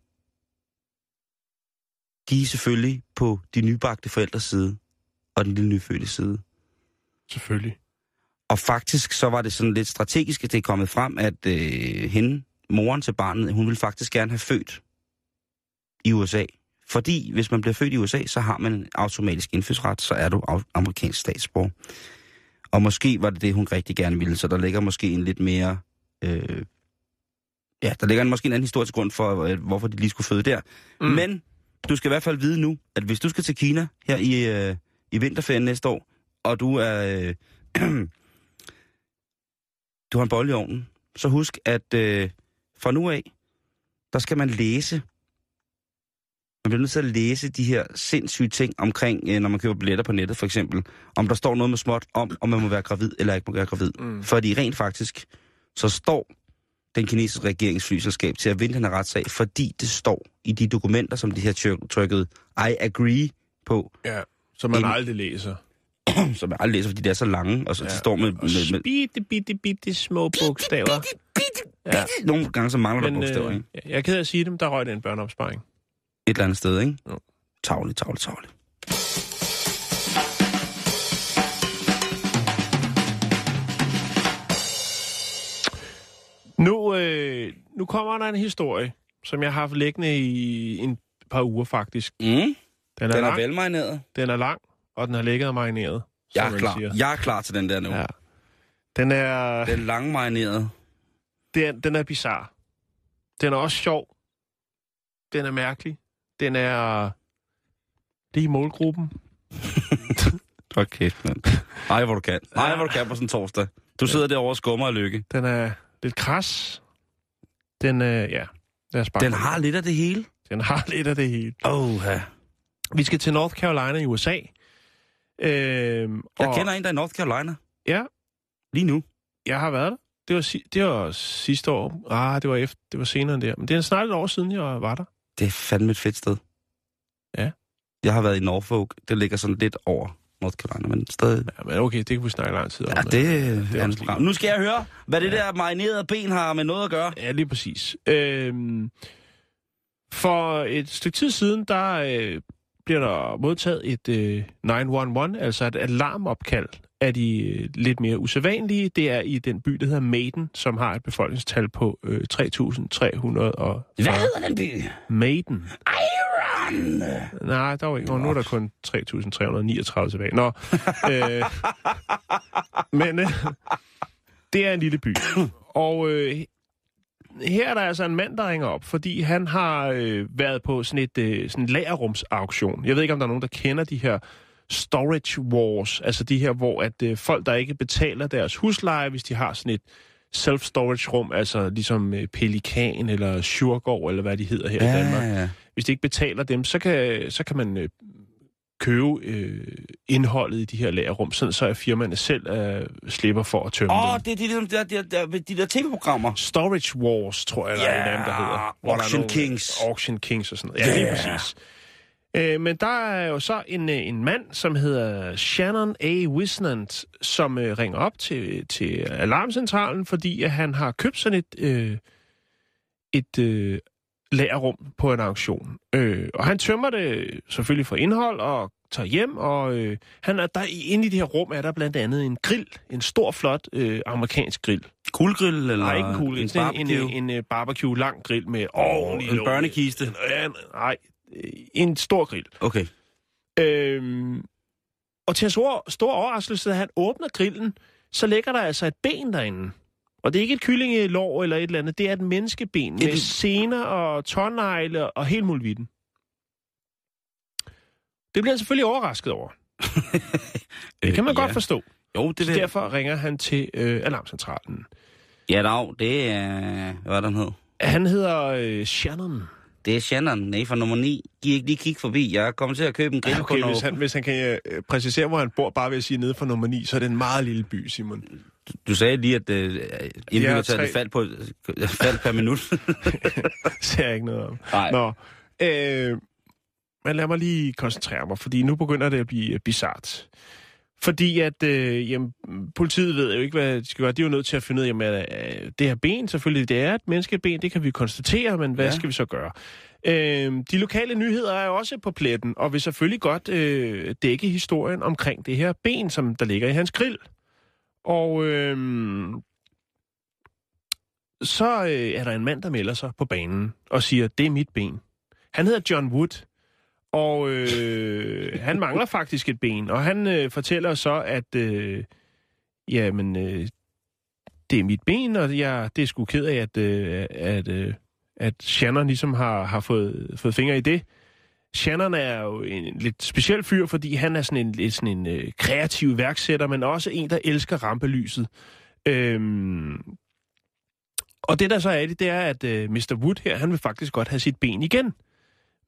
de er selvfølgelig på de nybagte forældres side og den lille nyfødte side. Selvfølgelig. Og faktisk så var det sådan lidt strategisk, at det er kommet frem, at øh, hende, moren til barnet, hun ville faktisk gerne have født i USA. Fordi hvis man bliver født i USA, så har man en automatisk indfødsret, så er du amerikansk statsborger. Og måske var det det, hun rigtig gerne ville, så der ligger måske en lidt mere... Øh, ja, der ligger en, måske en anden historisk grund for, øh, hvorfor de lige skulle føde der. Mm. Mm. Men du skal i hvert fald vide nu, at hvis du skal til Kina her i, øh, i vinterferien næste år, og du er... Øh, du har en bolle i ovnen, så husk, at øh, fra nu af, der skal man læse. Man bliver nødt til at læse de her sindssyge ting omkring, øh, når man køber billetter på nettet for eksempel. Om der står noget med småt om, om man må være gravid eller ikke må være gravid. Mm. Fordi rent faktisk, så står den kinesiske regeringsflyselskab til at vinde den her retssag, fordi det står i de dokumenter, som de har tryk- trykket I agree på, Ja, som man En- aldrig læser. som jeg aldrig læser, fordi de er så lange, og så ja. de står med, med, med, bitte, bitte, bitte små bogstaver. Ja. nogle gange, så mangler der Men bogstaver, øh, ikke? jeg er ked af at sige dem, der røg det en børneopsparing. Et eller andet sted, ikke? Jo. Tavligt, tavligt, tavligt. Nu, øh, nu kommer der en historie, som jeg har haft liggende i en par uger faktisk. Mm. Den er, Den er lang, velmarineret. den er lang, og den har ligget og marineret. Jeg er klar. siger. Jeg er klar til den der nu. Ja. Den er, Den lange marineret. den, den er bizarre. Den er også sjov. Den er mærkelig. Den er lige i målgruppen. Okay, mand. Ej, hvor du kan. Ej, hvor du kan på sådan en torsdag. Du sidder derovre og skummer af lykke. Den er lidt kras. Den er, ja, lad os bare Den har lidt af det hele. den har lidt af det hele. Åh, ja. Vi skal til North Carolina i USA. Øhm, Jeg og kender en, der er i North Carolina. Ja, Lige nu. jeg har været der. Det var, si- det var sidste år. Ah, det var, efter, det var senere end det. Men det er snart et år siden, jeg var der. Det er fandme et fedt sted. Ja. Jeg har været i Norfolk. Det ligger sådan lidt over North Carolina, men stadig... Ja, men okay, det kan vi snakke lang tid om. Ja, det, det er program. Nu skal jeg høre, hvad det der marinerede ben har med noget at gøre. Ja, lige præcis. Øhm, for et stykke tid siden, der øh, bliver der modtaget et øh, 911, altså et alarmopkald af de øh, lidt mere usædvanlige. Det er i den by, der hedder Maiden, som har et befolkningstal på øh, 3.340. Hvad hedder den by? Maiden. Iron! Nej, der var ikke. Nu er der kun 3.339 tilbage. Nå. øh, men øh, det er en lille by. Og øh, her er der altså en mand, der ringer op, fordi han har øh, været på sådan et øh, sådan lagerrumsauktion. Jeg ved ikke, om der er nogen, der kender de her storage wars, altså de her, hvor at øh, folk, der ikke betaler deres husleje, hvis de har sådan et self-storage rum, altså ligesom øh, Pelikan eller Sjurgård, eller hvad de hedder her i Danmark Ja, ja. hvis de ikke betaler dem, så kan, så kan man øh, købe øh, indholdet i de her lagerrum, sådan så at firmaerne selv øh, slipper for at tømme Åh, dem. det er de der, der, der, der, de der tv-programmer. Storage Wars, tror jeg, der er en af dem, der hedder. Hvor er Auction nogle- Kings. Auction Kings og sådan noget. Ja, lige Yeah. præcis. Øh, men der er jo så en, øh, en mand, som hedder Shannon A. Wisnant, som øh, ringer op til, til alarmcentralen, fordi at han har købt sådan et, øh, et øh, lagerrum på en auktion. Øh, og han tømmer det selvfølgelig for indhold og tager hjem, og øh, han er der inde i det her rum er der blandt andet en grill, en stor, flot øh, amerikansk grill. Kuglegrill eller Nej, ikke en en barbecue? en, en, en barbecue lang grill med ordentlig en børnekiste? Ja, nej, øh, en stor grill. Okay. Øhm, og til hans store, store overraskelse, da han åbner grillen, så ligger der altså et ben derinde. Og det er ikke et kyllingelår eller et eller andet, det er et menneskeben med Et- sener og tårnegle og helt muligheden. Det bliver han selvfølgelig overrasket over. Det kan man Øh, godt ja. forstå. Jo, det Så vil derfor ringer han til øh, alarmcentralen. Ja, dag, det er... Hvad er den hed? Han hedder øh, Shannon. Det er Shannon, nej, fra nummer 9. Giv ikke lige kig forbi. Jeg kommer til at købe en grill Okay, på hvis han, hvis han kan øh, præcisere, hvor han bor, bare ved at sige nede for nummer 9, så er det en meget lille by, Simon. Du sagde lige, at uh, indbyggertallet tre- faldt, på, faldt per minut. ser jeg ikke noget om. Nej. Nå, øh, men lad mig lige koncentrere mig, fordi nu begynder det at blive øh, bizart. Fordi at øh, jamen, politiet ved jo ikke, hvad de skal gøre. De er jo nødt til at finde ud af, jamen, øh, det her ben, selvfølgelig, det er et menneskeben, det kan vi konstatere, men hvad Ja. ja. skal vi så gøre? Øh, de lokale nyheder er jo også på pletten, og vil selvfølgelig godt øh, dække historien omkring det her ben, som der ligger i hans grill. Og øh, så øh, er der en mand, der melder sig på banen og siger, det er mit ben. Han hedder John Wood, og øh, han mangler faktisk et ben, og han øh, fortæller så, at øh, jamen, øh, det er mit ben, og jeg det er sgu ked af, at, øh, at, øh, at Shannon ligesom har, har fået, fået fingre i det. Shannon er jo en lidt speciel fyr, fordi han er sådan en, lidt sådan en øh, kreativ værksætter, men også en, der elsker rampelyset. Øhm, og det, der så er det, det er, at øh, Mr. Wood her, han vil faktisk godt have sit ben igen.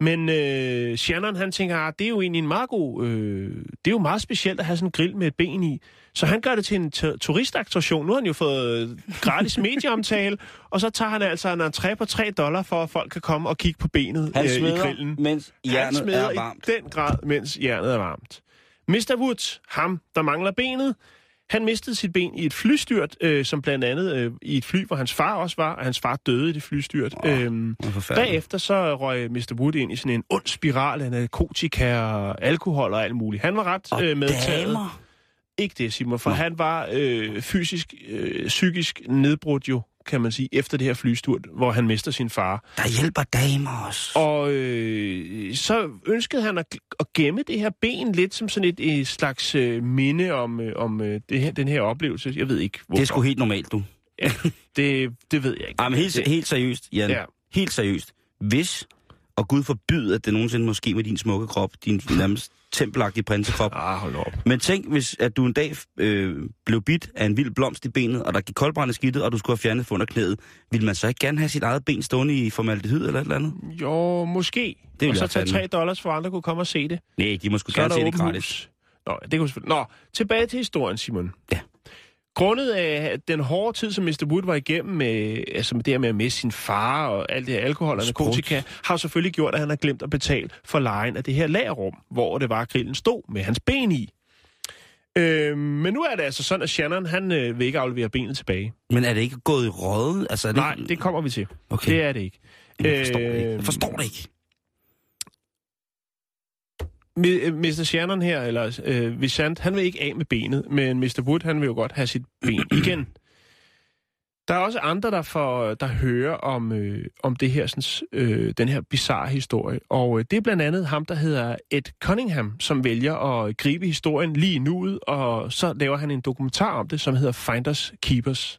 Men øh, Shannon, han tænker, at det er jo egentlig en meget god... Øh, det er jo meget specielt at have sådan en grill med et ben i. Så han gør det til en turistattraktion. Nu har han jo fået øh, gratis medieomtale, og så tager han altså en entré på 3 dollar, for at folk kan komme og kigge på benet Han øh, i grillen. mens Han jernet smeder er varmt. i den grad, mens jernet er varmt. Mr. Woods, ham, der mangler benet, han mistede sit ben i et flystyrt, øh, som blandt andet øh, i et fly, hvor hans far også var, og hans far døde i det flystyrt. Åh, øhm, er bagefter så røg Mr. Wood ind i sådan en ond spiral af narkotika og alkohol og alt muligt. Han var ret Og øh, medtaget. damer. Ikke det, Simon, for Nå. han var øh, fysisk, øh, psykisk nedbrudt jo, kan man sige, efter det her flysturt, hvor han mister sin far. Der hjælper damer også. Og øh, så ønskede han at, at gemme det her ben lidt som sådan et, et slags øh, minde om, øh, om øh, det her, den her oplevelse. Jeg ved ikke, hvorfor. Det er sgu helt normalt, du. Ja, det, det ved jeg ikke. Ej, men helt, helt seriøst, Jan. Ja. Helt seriøst. Hvis, og Gud forbyde, at det nogensinde må ske med din smukke krop, din nærmest tempelagtige prinsekrop. Ah, hold op. Men tænk, hvis at du en dag øh, blev bidt af en vild blomst i benet, og der gik koldbrand i skidtet, og du skulle have fjernet fund af knæet, ville man så ikke gerne have sit eget ben stående i formaldehyd eller et eller andet? Jo, måske. vil og så tage fandme. 3 dollars, for andre kunne komme og se det. Nej, de må sgu er gerne se det gratis. hus. Nå, det kunne selvfølgelig... Nå, tilbage til historien, Simon. Ja. Grundet af den hårde tid, som Mr. Wood var igennem med, altså med det her med at miste sin far og alt det her alkohol og narkotika, har selvfølgelig gjort, at han har glemt at betale for lejen af det her lagerrum, hvor det var, grillen stod med hans ben i. Øh, men nu er det altså sådan, at Shannon, han øh, vil ikke aflevere benet tilbage. Men er det ikke gået i røde? Altså, er det Nej, ikke... det kommer vi til. Okay. Det er det ikke. Jeg forstår det ikke. Øh, Jeg forstår det ikke. Mi- øh, Mr. Shannon her, eller øh, Vissant, han vil ikke af med benet, men Mr. Wood, han vil jo godt have sit ben igen. Der er også andre, der, får, der hører om, øh, om det her, sådan, øh, den her bizarre historie. Og øh, det er blandt andet ham, der hedder Ed Cunningham, som vælger at gribe historien lige nu og så laver han en dokumentar om det, som hedder Finders Keepers.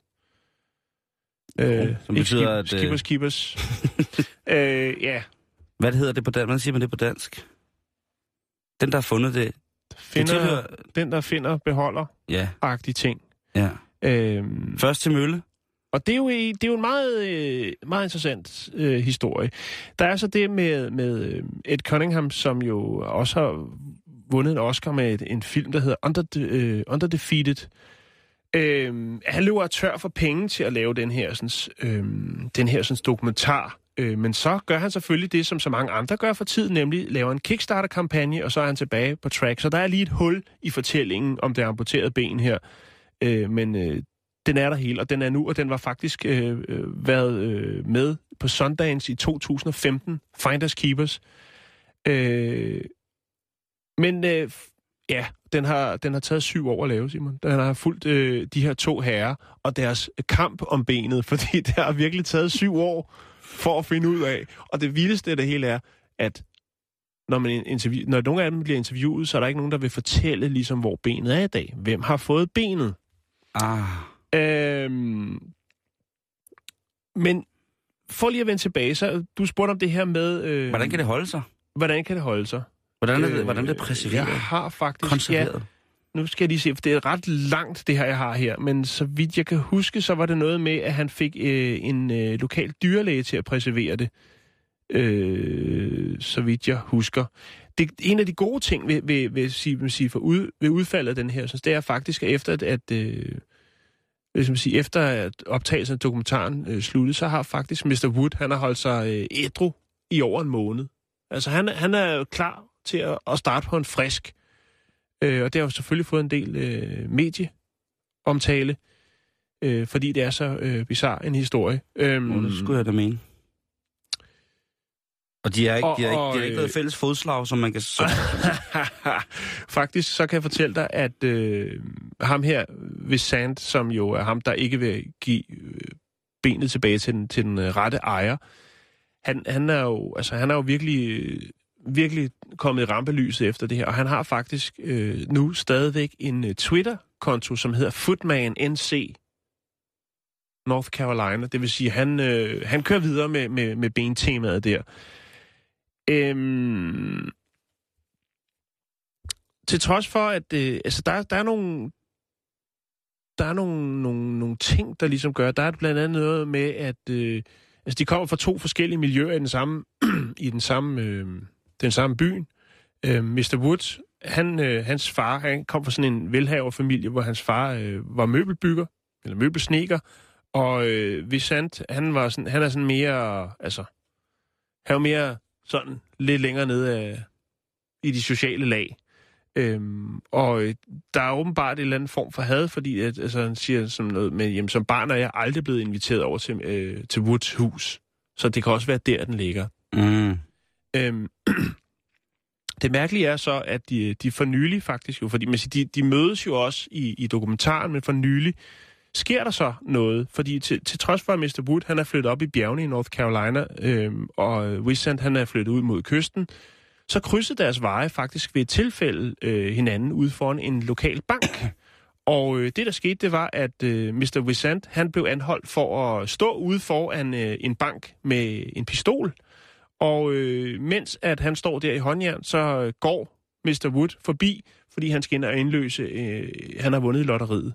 Øh, som betyder, keep- at, øh, Keepers Keepers. øh, ja, Hvad hedder det på dansk? Hvordan siger man det på dansk? Den, der har fundet det. det finder, tilhører... den der finder beholder Ja, agtige ting. ja. Øhm, Først til mølle. og det er jo, det er jo en meget, øh, meget interessant øh, historie. Der er så det med, med øh, Ed Cunningham, som jo også har vundet en Oscar med et, en film, der hedder Under, øh, Under Defeated. Øhm, han løber tør for penge til at lave den her, sådan, øhm, den her sådan, dokumentar. Øh, men så gør han selvfølgelig det, som så mange andre gør for tiden, nemlig laver en Kickstarter-kampagne, og så er han tilbage på track. Så der er lige et hul i fortællingen om det amputerede ben her. Øh, men øh, den er der helt, og den er nu, og den var faktisk øh, øh, været øh, med på Sundance i 2015, Finders Keepers. Øh, men øh, ja, den har, den har taget syv år at lave, Simon. Den har fulgt øh, de her to herrer og deres kamp om benet, fordi det har virkelig taget syv år for at finde ud af. Og det vildeste af det hele er, at når, man interview, når nogle af dem bliver interviewet, så er der ikke nogen, der vil fortælle, ligesom, hvor benet er i dag. Hvem har fået benet? Ah. Øhm, men for lige at vende tilbage, så du spurgte om det her med... Øh, Hvordan kan det holde sig? Hvordan kan det holde sig? Hvordan er det, hvordan er det præserveret? Jeg har faktisk... Konserveret? Ja, nu skal jeg lige se, for det er ret langt, det her, jeg har her. Men så vidt jeg kan huske, så var det noget med, at han fik øh, en øh, lokal dyrlæge til at preservere det. Øh, så vidt jeg husker. Det, en af de gode ting ved, ved, ved, sige, sige, for ud, ved udfaldet af den her, så det er faktisk, at efter at, at øh, ligesom sige, efter at optagelsen af dokumentaren øh, sluttede, så har faktisk Mr. Wood, han har holdt sig øh, ædru i over en måned. Altså han, han er klar til at, at starte på en frisk. Øh, og det har jo selvfølgelig fået en del øh, medieomtale, øh, fordi det er så øh, bizarre en historie. Øhm, Mm. Det skulle jeg da mene. Og de har ikke, Og- de har ikke, og, de har ikke øh, noget fælles fodslag, som man kan... Som, Faktisk, så kan jeg fortælle dig, at øh, ham her ved Sand, som jo er ham, der ikke vil give øh, benet tilbage til den, til den øh, rette ejer, han, han, er jo, altså, han er jo virkelig, øh, virkelig kommet i rampelyset efter det her, og han har faktisk øh, nu stadigvæk en øh, Twitter-konto, som hedder Footman NC North Carolina. Det vil sige, han, øh, han kører videre med, med, med bentemaet der. Øhm, til trods for, at øh, altså, der, der er nogle der er nogle, nogle, nogle ting, der ligesom gør. Der er blandt andet noget med, at øh, altså, de kommer fra to forskellige miljøer i den samme, i den samme, øh, den samme byen. Øh, Mr. Woods, han, øh, hans far, han kom fra sådan en velhaverfamilie, hvor hans far øh, var møbelbygger, eller møbelsneker, og øh, Vicent, han, var sådan, han er sådan mere, altså, han var mere sådan lidt længere nede af, i de sociale lag. Øhm, og øh, der er åbenbart en eller anden form for had, fordi at, altså, han siger sådan noget med, jamen, som barn er jeg aldrig blevet inviteret over til, øh, til Woods hus. Så det kan også være der, den ligger. Mm. Øhm, det mærkelige er så, at de, de for nylig faktisk jo, fordi man siger, de, de mødes jo også i, i dokumentaren, men for nylig sker der så noget, fordi til, til trods for, at Mr. Wood han er flyttet op i bjergene i North Carolina, øhm, og Wissant han er flyttet ud mod kysten, så krydsede deres veje faktisk ved et tilfælde øh, hinanden ude foran en lokal bank. Og øh, det, der skete, det var, at øh, Mr. Wissant, han blev anholdt for at stå ude foran øh, en bank med en pistol. Og øh, mens at han står der i håndjern, så øh, går Mr. Wood forbi, fordi han skal ind og indløse, øh, han har vundet i lotteriet.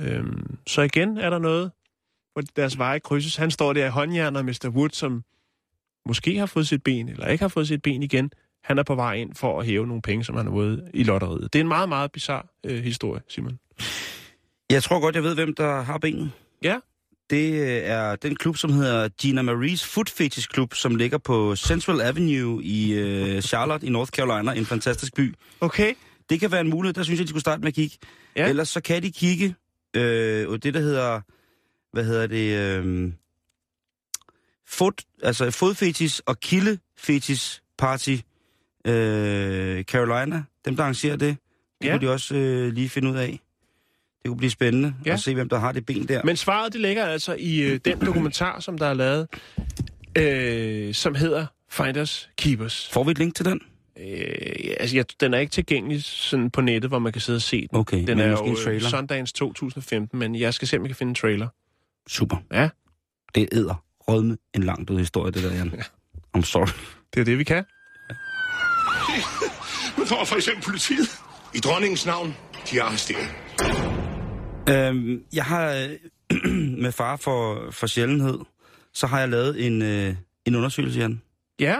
Øhm, så igen er der noget, hvor deres veje krydses. Han står der i håndjern, og Mr. Wood, som måske har fået sit ben, eller ikke har fået sit ben igen, han er på vej ind for at hæve nogle penge, som han har vundet i lotteriet. Det er en meget, meget bizarre øh, historie, Simon. Jeg tror godt, jeg ved, hvem der har benet. Ja. Det øh, er den klub, som hedder Gina Marie's Foot Fetish Club, som ligger på Central Avenue i øh, Charlotte i North Carolina, en fantastisk by. Okay. Det kan være en mulighed, der synes jeg, de skulle starte med at kigge. Ja. Ellers så kan de kigge øh, og det, der hedder, hvad hedder det, øh, fod, altså fodfetis og kildefetis party øh, Carolina, dem der arrangerer det, det Ja. kunne de også øh, lige finde ud af. Det kunne blive spændende Ja. at se, hvem der har det ben der. Men svaret, det ligger altså i øh, den dokumentar, som der er lavet, øh, som hedder Finders Keepers. Får vi et link til den? Øh, altså, jeg, den er ikke tilgængelig sådan på nettet, hvor man kan sidde og se den. Okay, den er måske en jo øh, trailer. Sundance 2015, men jeg skal se, om jeg kan finde en trailer. Super. Ja. Det æder rødme en lang død historie, det der, Jan. I'm sorry. Det er det, vi kan. Nu kommer for eksempel politiet. I dronningens navn, de er arresteret. Øhm, jeg har øh, med far for, for sjældenhed, så har jeg lavet en, øh, en undersøgelse, Jan. Ja.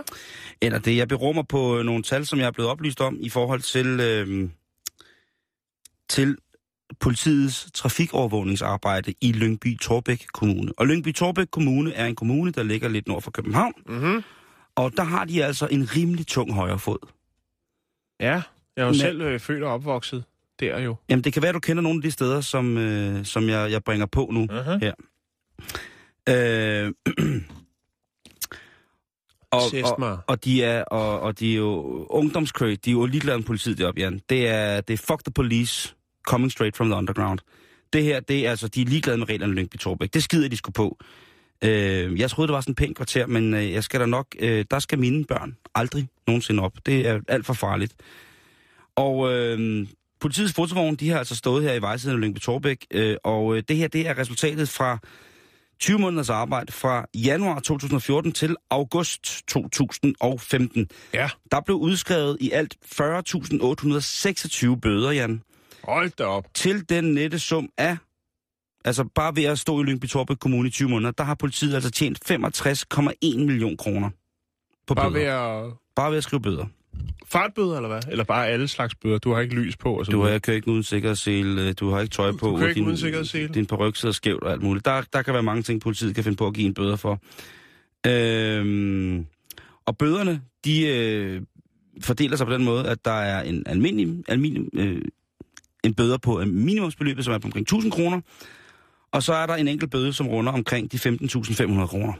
Eller det, jeg beror mig på nogle tal, som jeg er blevet oplyst om i forhold til, øh, til politiets trafikovervågningsarbejde i Lyngby Torbæk Kommune. Og Lyngby Torbæk Kommune er en kommune, der ligger lidt nord for København. Mm-hmm. Og der har de altså en rimelig tung højre fod. Ja, jeg er jo Men- selv øh, født og opvokset der jo. Jamen, det kan være, du kender nogle af de steder, som, øh, som jeg, jeg bringer på nu. Uh-huh. her. Øh, og, og, og, de er, og, og de er jo ungdomskøj, de er jo ligeglade med politiet deroppe, Jan. Det er, det er fuck the police, coming straight from the underground. Det her, det er altså, de er ligeglade med reglerne i Lyngby Torbæk. Det skider de skulle på. Øh, jeg troede, det var sådan en pæn kvarter, men øh, jeg skal da nok, øh, der skal mine børn aldrig nogensinde op. Det er alt for farligt. Og øh, politiets fotovogn, de har altså stået her i vejsiden af Lyngby Torbæk, øh, og øh, det her, det er resultatet fra 20 måneders arbejde fra januar 2014 til august 2015. Ja. Der blev udskrevet i alt 40.826 bøder, Jan, Hold da op. til den nette sum af, altså bare ved at stå i Lyngby Torbæk Kommune i 20 måneder, der har politiet altså tjent 65,1 million kroner på Bare bøder. ved at... Bare ved at skrive bøder. Fartbøder, eller hvad? Eller bare alle slags bøder? Du har ikke lys på, og sådan Du har kører ikke uden sikkerhedssele, du har ikke tøj på. kører ikke din, uden sikkerhedssele. Din peruk sidder skævt og alt muligt. Der, der kan være mange ting, politiet kan finde på at give en bøder for. Øhm, og bøderne, de øh, fordeler sig på den måde, at der er en almindelig, almindelig øh, en bøder på øh, minimumsbeløbet, som er på omkring 1000 kroner. Og så er der en enkelt bøde, som runder omkring de 15.500 kroner.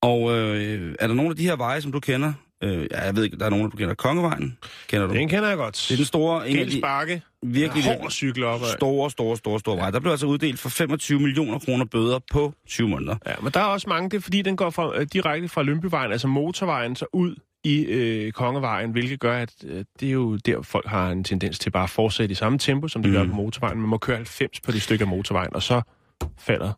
Og øh, er der nogle af de her veje, som du kender? Øh, ja, jeg ved ikke, der er nogle, du kender. Kongevejen, kender du? Den kender jeg godt. Det er den store, en af de bakke. virkelig, Hård cykel op store, store, store, store veje. Der blev altså uddelt for 25 millioner kroner bøder på 20 måneder. Ja, men der er også mange, det er fordi, den går fra, øh, direkte fra Lønbyvejen, altså motorvejen, så ud i øh, Kongevejen, hvilket gør, at øh, det er jo der, folk har en tendens til bare at fortsætte i samme tempo, som de mm. gør på motorvejen. Man må køre 90 på det stykke af motorvejen, og så falder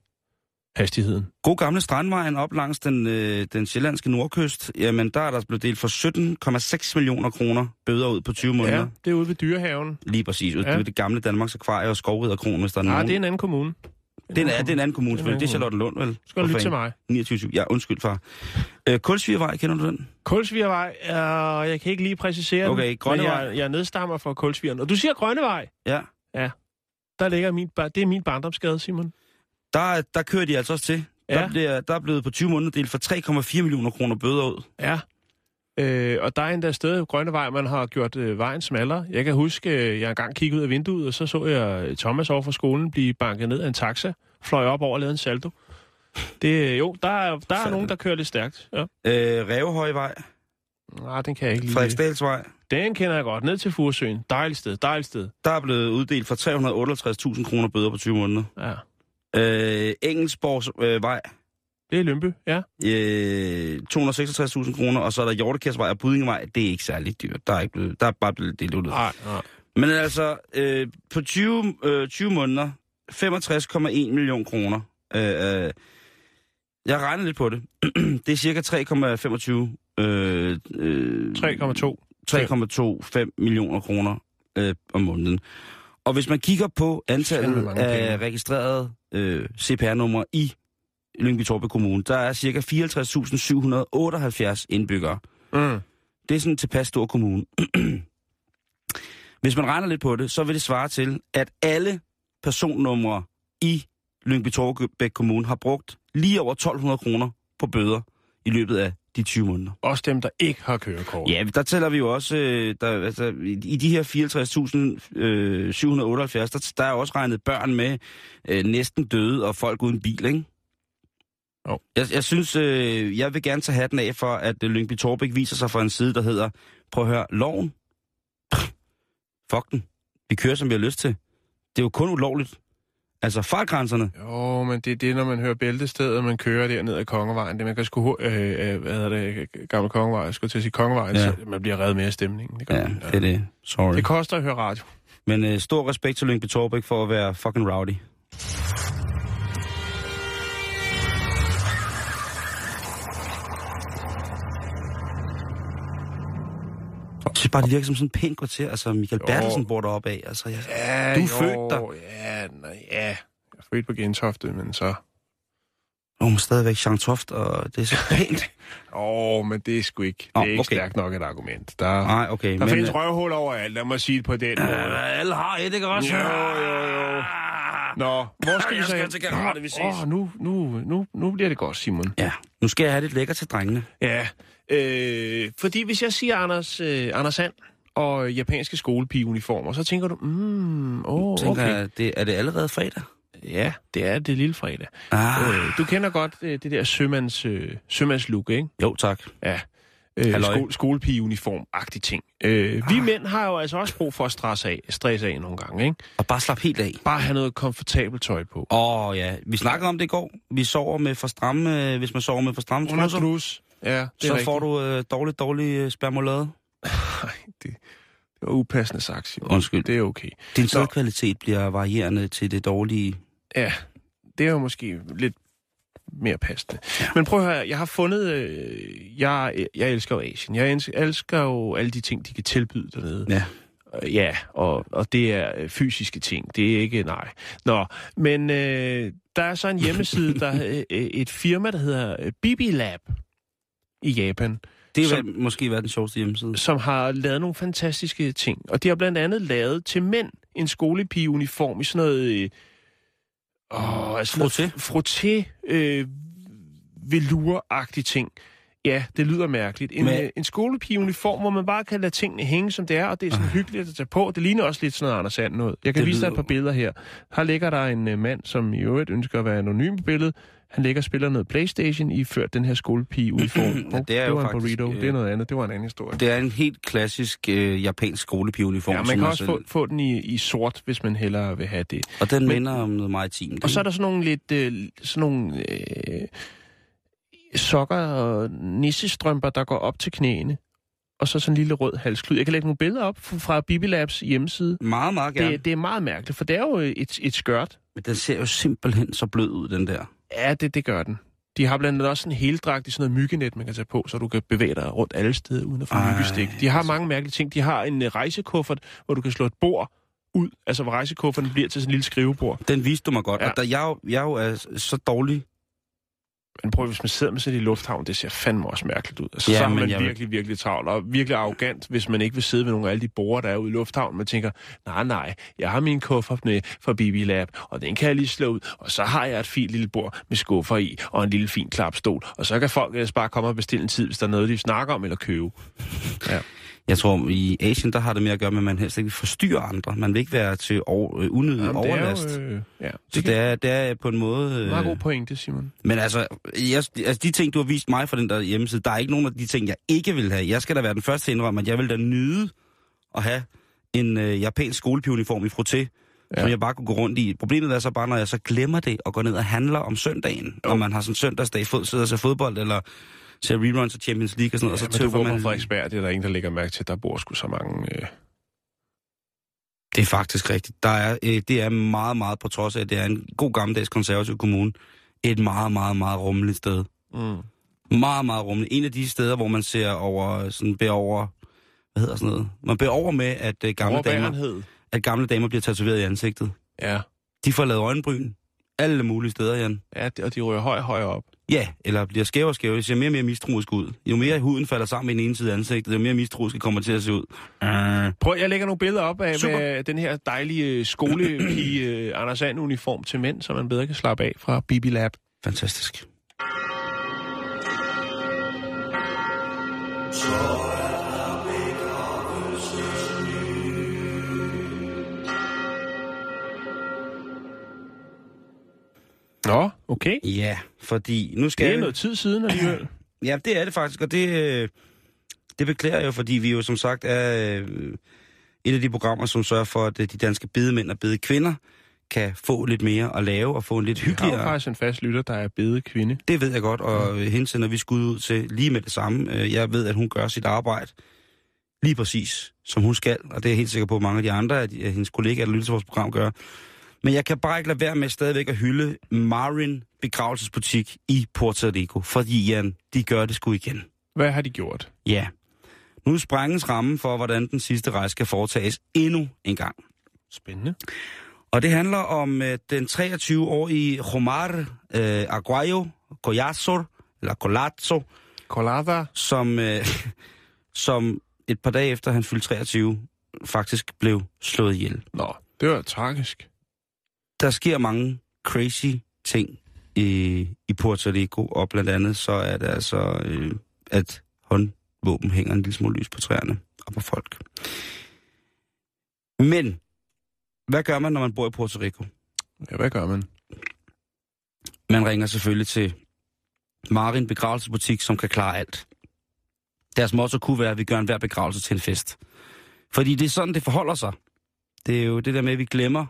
hastigheden. God gamle Strandvejen op langs den, øh, den sjællandske nordkyst, jamen der er der blevet delt for 17,6 millioner kroner bøder ud på 20 måneder. Ja, det er ude ved Dyrehaven. Lige præcis. Ja. Ja. Det er det gamle Danmarks Akvarie og Skovriderkron, hvis der er Nej, nogen. det er en anden kommune. det, er, det er en anden kommune, er selvfølgelig. Det er Charlotte Lund, vel? Skal du lytte til mig? 29. Ja, undskyld, far. Øh, Kulsvigervej, kender du den? Kulsvigervej, øh, jeg kan ikke lige præcisere den, Okay, Grønnevej. men jeg, jeg nedstammer fra Kulsvigeren. Og du siger Grønnevej. Ja. Der ligger min, det er min barndomsgade, Simon. Der, der kører de altså også til. Der, Ja. bliver, der er blevet på 20 måneder delt for 3,4 millioner kroner bøder ud. Ja. Øh, og der er endda sted Grønnevej, man har gjort øh, vejen smallere. Jeg kan huske, øh, jeg engang kiggede ud af vinduet, og så så jeg Thomas over fra skolen blive banket ned af en taxa, fløj op over og lavede en salto. Det, jo, der er, der er nogen, der kører lidt stærkt. Ja. Øh, Rævehøjvej, Nej, den kan jeg ikke lide. Frederiksdalsvej, Den kender jeg godt. Ned til Furesøen. Dejligt sted, dejligt sted. der er blevet uddelt for 358.000 kroner bøder på 20 måneder. Ja. Øh, Engelsborgs øh, vej, Det er Lømby, ja. øh, 266.000 kroner, og så er der Hjortekærsvej og Budingevej. Det er ikke særlig dyrt. Der er, ikke blevet, der er bare blevet delt ud. Nej, nej. Men altså, øh, på 20, øh, 20 måneder, 65,1 millioner kroner. Øh, øh, jeg regner lidt på det. det er cirka 3,25... Øh, øh, 3,2. 3,25 millioner kroner øh, om måneden. Og hvis man kigger på antallet af penge. registrerede øh, CPR-numre i Lyngby Torpe Kommune, der er cirka 54.778 indbyggere. Mm. Det er sådan en tilpas stor kommune. Hvis man regner lidt på det, så vil det svare til, at alle personnumre i Lyngby Torbæk Kommune har brugt lige over 1200 kroner på bøder i løbet af de 20 måneder. Også dem, der ikke har kørekort. Ja, der tæller vi jo også, øh, der, altså, i de her 54.778, øh, 778, der, der er også regnet børn med, øh, næsten døde og folk uden bil, ikke? Jo. Jeg, jeg synes, øh, jeg vil gerne tage hatten af for, at øh, Lyngby Torbæk viser sig fra en side, der hedder, prøv at høre, loven, Pff, fuck den, vi kører, som vi har lyst til. Det er jo kun ulovligt. Altså, fartgrænserne, Jo, men det er det, når man hører bæltestedet, og man kører der ned ad Kongevejen. Det man kan sgu, øh, øh, hvad hedder det, gamle Kongevej, jeg skulle til at sige Kongevejen, Ja. så man bliver reddet mere af stemningen. Det, ja, man. det er det. Sorry. det koster at høre radio. Men øh, stor respekt til Lyngby Torbæk for at være fucking rowdy. Synes bare, det virker som sådan en pæn kvarter. Altså, Michael Jo. Bertelsen bor deroppe af. Altså, jeg, Ja, Du er jo, født der. Ja, nej, ja. Jeg er født på Gentofte, men så... oh, men stadigvæk Jean Toft, og det er så pænt. Åh, oh, men det er sgu ikke, det Nå, er ikke okay. stærkt nok et argument. Der, Nej, okay. der men, findes øh, røvhul overalt, lad mig sige det på den måde. alle har et, ikke også? Jo, jo, jo. Nå, hvor skal vi så hen? til. Åh, oh, nu, nu, nu, nu bliver det godt, Simon. Ja, nu skal jeg have lidt lækker til drengene. Ja, øh, fordi hvis jeg siger Anders, øh, Anders Sand og japanske skolepigeuniformer, så tænker du, mm, Tænker okay. jeg, det, er det allerede fredag? Ja, det er det lille fredag. Ah, Øh, du kender godt øh, det der sømands, øh, sømandslook, ikke? jo, tak. Ja. Øh, Halløj. sko- skolepigeuniform-agtig ting. Øh, vi mænd har jo altså også brug for at stresse af, stresse af nogle gange, ikke? Og bare slap helt af. Bare have noget komfortabelt tøj på. Åh oh, ja, vi snakkede om det i går. Vi sover med for stramme, øh, hvis man sover med for stramme trusser, trus. Ja, det er så rigtigt. får du øh, dårligt, dårlig øh, spermolade. Ej, det, det var upassende sagt, Simon. Undskyld. Det er okay. Din sædkvalitet bliver varierende til det dårlige. Ja, det er jo måske lidt mere passende. Ja. Men prøv at høre, jeg har fundet... Øh, jeg, jeg elsker jo Asien. Jeg elsker jo alle de ting, de kan tilbyde dernede. Ja. Øh, Ja, og, og det er øh, fysiske ting. Det er ikke, nej. Nå, men øh, der er så en hjemmeside, der er øh, et firma, der hedder Bibi Lab i Japan, Det er Som- måske verdens sjoveste hjemmeside. som har lavet nogle fantastiske ting. Og de har blandt andet lavet til mænd en skolepigeuniform i sådan noget... Øh, åh, altså noget frotté, øh, veluragtig ting. Ja, det lyder mærkeligt. En, Men- øh, en skolepigeuniform, hvor man bare kan lade tingene hænge, som det er, og det er sådan hyggeligt at tage på. Det ligner også lidt sådan noget Anders Sand noget. Jeg kan Det vise dig et lyder- par billeder her. Her ligger der en øh, mand, som i øvrigt ønsker at være anonym på billedet. Han ligger og spiller noget Playstation i ført den her skolepigeuniform. Ja, det er jo det var en faktisk, burrito. øh, Det er noget andet. Det var en anden historie. Det er en helt klassisk øh, japansk skolepigeuniform. Ja, man kan også så- få, få den i, i sort, hvis man hellere vil have det. Og den Men- minder om noget maritimt. Og så er der sådan nogle lidt, øh, sådan nogle øh, sokker og nissestrømper, der går op til knæene. Og så sådan en lille rød halsklud. Jeg kan lægge nogle billeder op fra- fra Bibi Labs hjemmeside. Meget, meget gerne. Det, det er meget mærkeligt, for det er jo et, et skørt. Men den ser jo simpelthen så blød ud, den der. Ja, det, det gør den. De har blandt andet også en heldragt i sådan noget myggenet, man kan tage på, så du kan bevæge dig rundt alle steder uden at få Ej, myggestik. De har mange mærkelige ting. De har en øh, rejsekuffert, hvor du kan slå et bord ud, altså hvor rejsekufferten bliver til sådan en lille skrivebord. Den viste du mig godt. Ja. Og da jeg, jo- jeg jo er så dårlig Men prøv, hvis man sidder med sådan i lufthavn, det ser fandme også mærkeligt ud. Altså, Ja, så men man jeg virkelig, virkelig travlt, og virkelig arrogant, hvis man ikke vil sidde ved nogle af alle de borer, der er ude i lufthavnen. Man tænker, nej, nej, jeg har min kuffert med fra BB Lab, og den kan jeg lige slå ud, og så har jeg et fint lille bord med skuffer i, og en lille fin klapstol, og så kan folk ellers bare komme og bestille en tid, hvis der er noget, de snakker om eller købe. Ja. Jeg tror, i Asien, der har det mere at gøre med, at man helst ikke vil forstyrre andre. Man vil ikke være til over, øh, unødig Jamen, det er overlast. jo, øh, ja, Så det, er, det er på en måde... er meget god Øh, pointe, Simon. men altså, jeg, altså, de ting, du har vist mig fra den der hjemmeside, der er ikke nogen af de ting, jeg ikke vil have. Jeg skal da være den første til at indrømme, at jeg vil da nyde at have en øh, japansk skolepiuniform i frotté, ja. Som jeg bare kunne gå rundt i. Problemet er så bare, når jeg så glemmer det og går ned og handler om søndagen, når man har sådan en søndagsdag, fod, sidder og ser fodbold, eller ser reruns af Champions League og sådan noget, Ja, og så tøver man... Frederiksberg, det er der ingen, der lægger mærke til. Der bor sgu så mange... Øh, Det er faktisk rigtigt. Der er, øh, det er meget, meget på trods af, at det er en god gammeldags konservativ kommune. Et meget, meget, meget rummeligt sted. mm. Meget, meget rummeligt. En af de steder, hvor man ser over, sådan beder over, hvad hedder sådan noget? Man beder over med, at øh, gamle, damer, at gamle damer bliver tatoveret i ansigtet. Ja. De får lavet øjenbryn. Alle mulige steder, Jan. ja, og de højere og højere op. Ja, eller bliver skæve og skæve. Det ser mere og mere mistroisk ud. Jo mere huden falder sammen i den ene side af ansigtet, jo mere mistroisk kommer til at se ud. Uh, Prøv, jeg lægger nogle billeder op af Super. med den her dejlige skolepige øh, Anders And uniform til mænd, så man bedre kan slappe af fra BB Lab. fantastisk. Nå, okay. Ja, fordi nu skal Det er vi- noget tid siden alligevel. Ja, det er det faktisk, og det, øh, det beklager jeg jo, fordi vi jo som sagt er øh, et af de programmer, som sørger for, at øh, de danske bedemænd og bedekvinder kan få lidt mere at lave og få en lidt Vi har hyggeligere... faktisk en fast lytter, der er bede kvinde. Det ved jeg godt, og øh, hende sender vi skud ud til lige med det samme. Jeg ved, at hun gør sit arbejde lige præcis, som hun skal, og det er jeg helt sikker på, at mange af de andre af hendes kollegaer, der lytter til vores program, gør. Men jeg kan bare ikke lade være med stadigvæk at hylde Marin begravelsesbutik i Puerto Rico, fordi Jan, de gør det sgu igen. Hvad har de gjort? Ja. Nu sprænges rammen for, hvordan den sidste rejse skal foretages endnu en gang. Spændende. Og det handler om øh, den 23-årige Romar øh, Aguayo Collazo, eller Colazzo, Colada. som, øh, som et par dage efter han fyldte 23, faktisk blev slået ihjel. Nå, det var tragisk. Der sker mange crazy ting i, i Puerto Rico, og blandt andet så er det altså, øh, at håndvåben hænger en lille smule lys på træerne og på folk. Men, hvad gør man, når man bor i Puerto Rico? Ja, hvad gør man? Man ringer selvfølgelig til Marin Begravelsesbutik, som kan klare alt. Deres motto kunne være, at vi gør enhver begravelse til en fest. Fordi det er sådan, det forholder sig. Det er jo det der med, at vi glemmer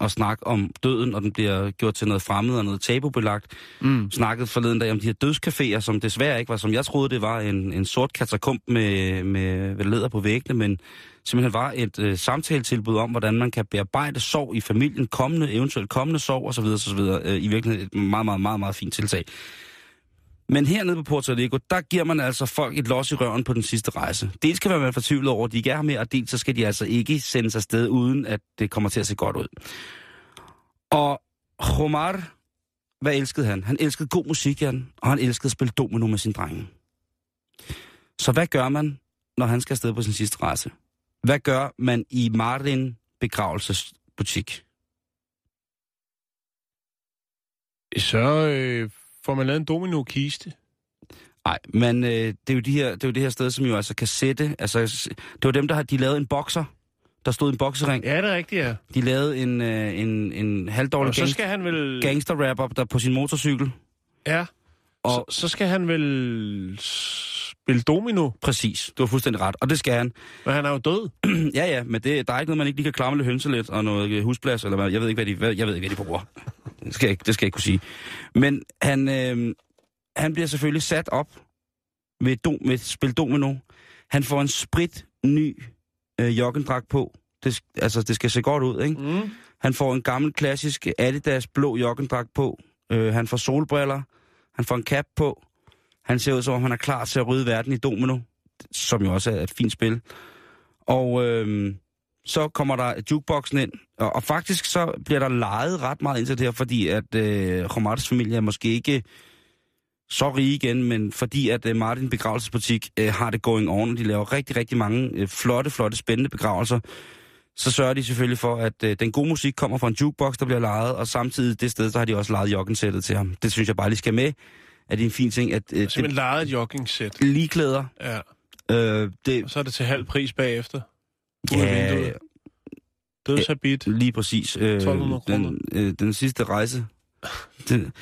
at snakke om døden, og den bliver gjort til noget fremmed og noget tabubelagt. Mm. Snakket forleden dag om de her dødscaféer, som desværre ikke var, som jeg troede, det var en, en sort katakomb med, med, med læder på væggene, men simpelthen var et øh, samtaletilbud om, hvordan man kan bearbejde sorg i familien, kommende, eventuelt kommende sorg osv. osv. Øh, I virkeligheden et meget, meget, meget, meget fint tiltag. Men hernede på Puerto Rico, der giver man altså folk et los i røven på den sidste rejse. Dels kan man være fortvivlet over, at de ikke er her mere, og dels så skal de altså ikke sende sig sted uden at det kommer til at se godt ud. Og Romar, hvad elskede han? Han elskede god musik, han, og han elskede at spille domino med sin drenge. Så hvad gør man, når han skal afsted på sin sidste rejse? Hvad gør man i Martin begravelsesbutik? Så øh, får man lavet en domino-kiste. Nej, men øh, det, er jo de her, det er jo det her sted, som jo altså kan sætte... Altså, det var dem, der har de lavede en bokser. Der stod en boksering. Ja, det er rigtigt, ja. De lavede en, øh, en, en halvdårlig Og så gang, skal han vel... gangster-rapper der på sin motorcykel. Ja. Og- så, så skal han vel spille domino, Præcis, du har fuldstændig ret. Og det skal han. men han er jo død. ja, ja, men det, der er ikke noget, man ikke lige kan klare med lidt hønselet og noget øh, husplads, eller hvad. Jeg ved ikke, hvad de, hvad, jeg ved ikke, hvad de bruger. Det skal jeg, ikke- det skal jeg ikke kunne sige. Men han, øh, han bliver selvfølgelig sat op med, et do, med et spil domino. Han får en sprit ny øh, joggendragt på. Det, altså, det skal se godt ud, ikke? Mm. Han får en gammel, klassisk Adidas blå joggendragt på. Øh, han får solbriller. Han får en cap på. Han ser ud som om, han er klar til at rydde verden i domino, som jo også er et fint spil. Og øh, så kommer der jukeboxen ind, og, og faktisk så bliver der lejet ret meget ind til det her, fordi at øh, Romartes familie er måske ikke så rige igen, men fordi at øh, Martin Begravelsesbutik øh, har det going on, og de laver rigtig, rigtig mange øh, flotte, flotte, spændende begravelser, så sørger de selvfølgelig for, at øh, den gode musik kommer fra en jukebox, der bliver lejet, og samtidig det sted, så har de også lejet joggensættet til ham. Det synes jeg bare lige skal med, at det er en fin ting, at øh, Simpelthen det, lejet et jogging-sæt. lige klæder, Ja. øh, det, Og så er det til halv pris bagefter. Ja, vinduet. Dødshabit. lige præcis. Øh, 1200 kroner. den, øh, den sidste rejse. Den,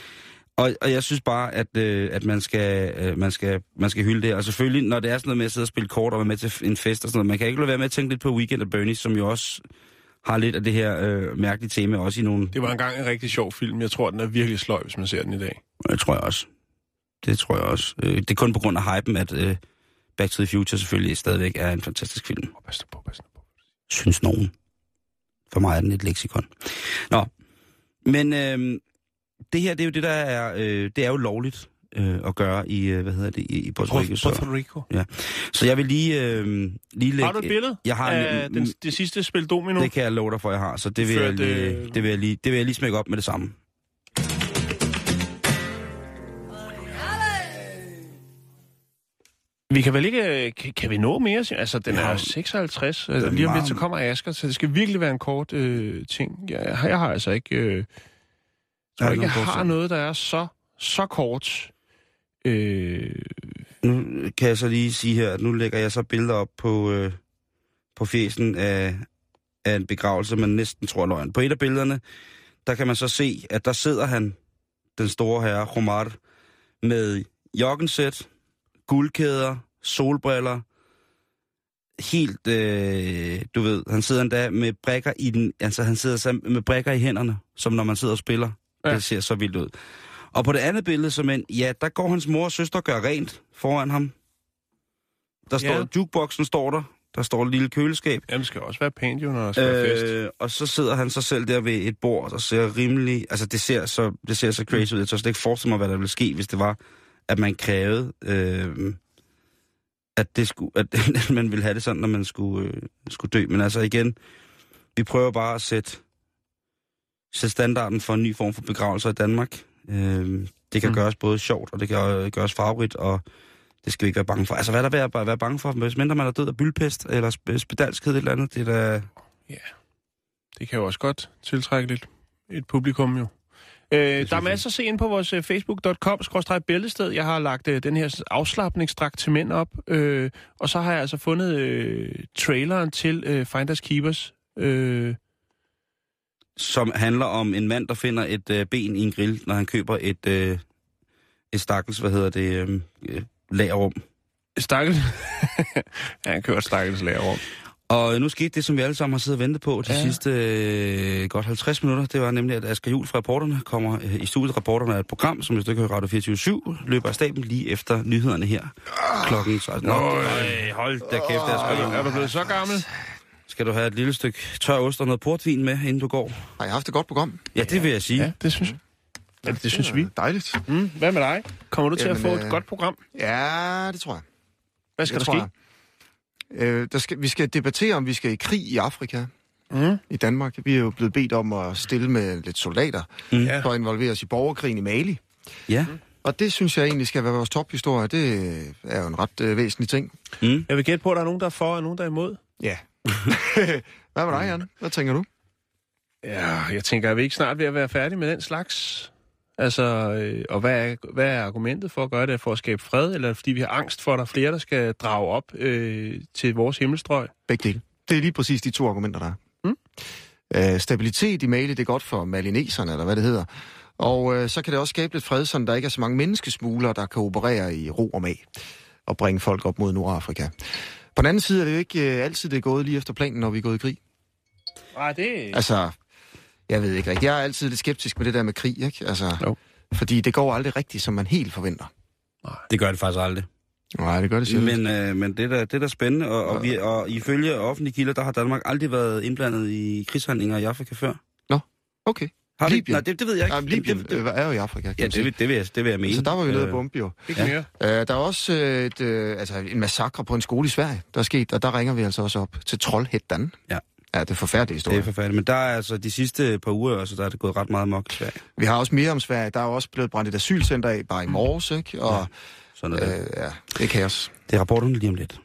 og, og jeg synes bare, at, øh, at man, skal, øh, man, skal, man skal hylde det. Og selvfølgelig, når det er sådan noget med at sidde og spille kort og være med til en fest og sådan noget, man kan ikke lade være med at tænke lidt på Weekend og Bernie, som jo også har lidt af det her øh, mærkelige tema, også i nogle... Det var engang en rigtig sjov film. Jeg tror, den er virkelig sløj, hvis man ser den i dag. Det tror jeg også. Det tror jeg også. Øh, det er kun på grund af hypen, at øh, Back to the Future selvfølgelig stadigvæk er en fantastisk film. Pas på, pas på. synes nogen. For mig er den et leksikon. Nå, men øh, det her, det er jo det, der er, øh, det er jo lovligt øh, at gøre i, øh, hvad hedder det, i, i Puerto Rico. Så, Puerto Rico. så jeg vil lige, øh, lige lægge... Har du et billede Jeg har af en, den, det sidste spil domino? Det kan jeg love dig for, jeg har, så det vil, jeg lige, det- det, vil jeg lige, det vil jeg lige smække op med det samme. Vi kan vel ikke... Kan, kan vi nå mere? Altså, den er Ja. 56. er Altså, lige om lidt, så kommer Asger, så det skal virkelig være en kort øh, ting. Jeg, har- jeg har altså ikke... Øh, jeg tror ikke, jeg har kort noget, der er så, så kort. Øh, Nu kan jeg så lige sige her, at nu lægger jeg så billeder op på, øh, på fjesen af, af en begravelse, man næsten tror løgn. På et af billederne, der kan man så se, at der sidder han, den store herre, Romar, med joggensæt, guldkæder, solbriller, helt, øh, du ved, han sidder endda med brækker i den, altså han sidder sam- med brækker i hænderne, som når man sidder og spiller. Ja. Det ser så vildt ud. Og på det andet billede, som en, ja, der går hans mor og søster og gør rent foran ham. Der står, Ja. jukeboxen står der, der står et lille køleskab. jamen, det skal også være pænt jo, når der skal være fest. Øh, og så sidder han sig selv der ved et bord, der ser rimelig... Altså, det ser så, det ser så crazy ud. Jeg tror slet ikke forestille mig, hvad der ville ske, hvis det var, at man krævede, øh, at, det skulle, at, at man ville have det sådan, når man skulle, øh, skulle dø. Men altså igen, vi prøver bare at sætte, sætte standarden for en ny form for begravelser i Danmark. Øh, det kan Mm. gøres både sjovt, og det kan øh, gøres farverigt, og det skal vi ikke være bange for. Altså, hvad er der ved at være bange for? Hvis mindre man er død af byldpest, eller sp- spedalskhed eller andet, det er da... Det kan jo også godt tiltrække lidt et publikum jo. Øh, der er masser at se ind på vores øh, facebook.com-bæltested. Jeg har lagt øh, den her afslappningsdragt til mænd op, øh, og så har jeg altså fundet øh, traileren til øh, Finders Keepers. Øh, som handler om en mand, der finder et øh, ben i en grill, når han køber et, øh, et stakkels, hvad hedder det, øh, øh, lagerrum. Stakkel. ja, han kører et stakkels lagerrum. Og nu skete det, som vi alle sammen har siddet og ventet på de Ja. sidste øh, godt 50 minutter. Det var nemlig, at Asger Juhl fra Reporterne kommer øh, i studiet. Reporterne er et program, som hvis du ikke hører Radio 24 løber af staben lige efter nyhederne her. Klokken 16. Nå, øj, hold da kæft, Asger. Er du blevet så gammel? Skal du have et lille stykke tør ost og noget portvin med, inden du går? Har jeg haft et godt program? Ja, det vil jeg sige. Ja, det synes jeg. Ja, det synes vi. Dejligt. Mm, hvad med dig? Kommer du til at Jamen, få et øh, godt program? Ja, det tror jeg. Hvad skal det der ske? jeg. Øh, der skal, vi skal debattere, om vi skal i krig i Afrika, Mm. i Danmark. Vi er jo blevet bedt om at stille med lidt soldater, Mm. For at involvere os i borgerkrigen i Mali. Ja. Og det synes jeg egentlig skal være vores tophistorie. Det er jo en ret øh, væsentlig ting. Mm. Jeg vil gætte på, at der er nogen, der er for, og nogen, der er imod. Ja. Hvad med dig, Jan? Hvad tænker du? Ja, jeg tænker, er vi ikke snart ved at være færdige med den slags? Altså, øh, og hvad er, hvad er argumentet for at gøre det? For at skabe fred, eller fordi vi har angst for, at der er flere, der skal drage op øh, til vores himmelstrøg? Begge dele. Det er lige præcis de to argumenter, der er. Mm. Øh, stabilitet i Mali, det er godt for malineserne, eller hvad det hedder. Og øh, så kan det også skabe lidt fred, så der ikke er så mange menneskesmuglere, der kan operere i ro og mag og bringe folk op mod Nordafrika. På den anden side er det jo ikke øh, altid, det er gået lige efter planen, når vi er gået i krig. Nej, det... Altså, jeg ved ikke rigtigt. Jeg er altid lidt skeptisk med det der med krig, ikke? Altså, Jo. fordi det går aldrig rigtigt, som man helt forventer. Det gør det faktisk aldrig. Nej, det gør det sjældent. Men, øh, men det, er da, det er da spændende, og, og, vi, og ifølge offentlige kilder, der har Danmark aldrig været indblandet i krigshandlinger i Afrika før. Okay. Har vi? Libyen. Nej, det, det ved jeg ikke. Ja, Libyen det, det, øh, er jo i Afrika, kan ja, det, vil- det, vil jeg, det vil jeg mene. Så der var vi nede Øh, og bombe jo. Ikke Ja. mere. Øh, der er også øh, et, øh, altså en massakre på en skole i Sverige, der er sket, og der ringer vi altså også op til Trollhättan. Ja. Ja, det er forfærdelige Det er historie. forfærdeligt. Men der er altså de sidste par uger, altså, der er det gået ret meget mok i Sverige. Vi har også mere om Sverige. Der er også blevet brændt et asylcenter af bare i morges, ikke? Og Sådan er det. øh, ja, det er kaos. Det er rapporterne lige om lidt.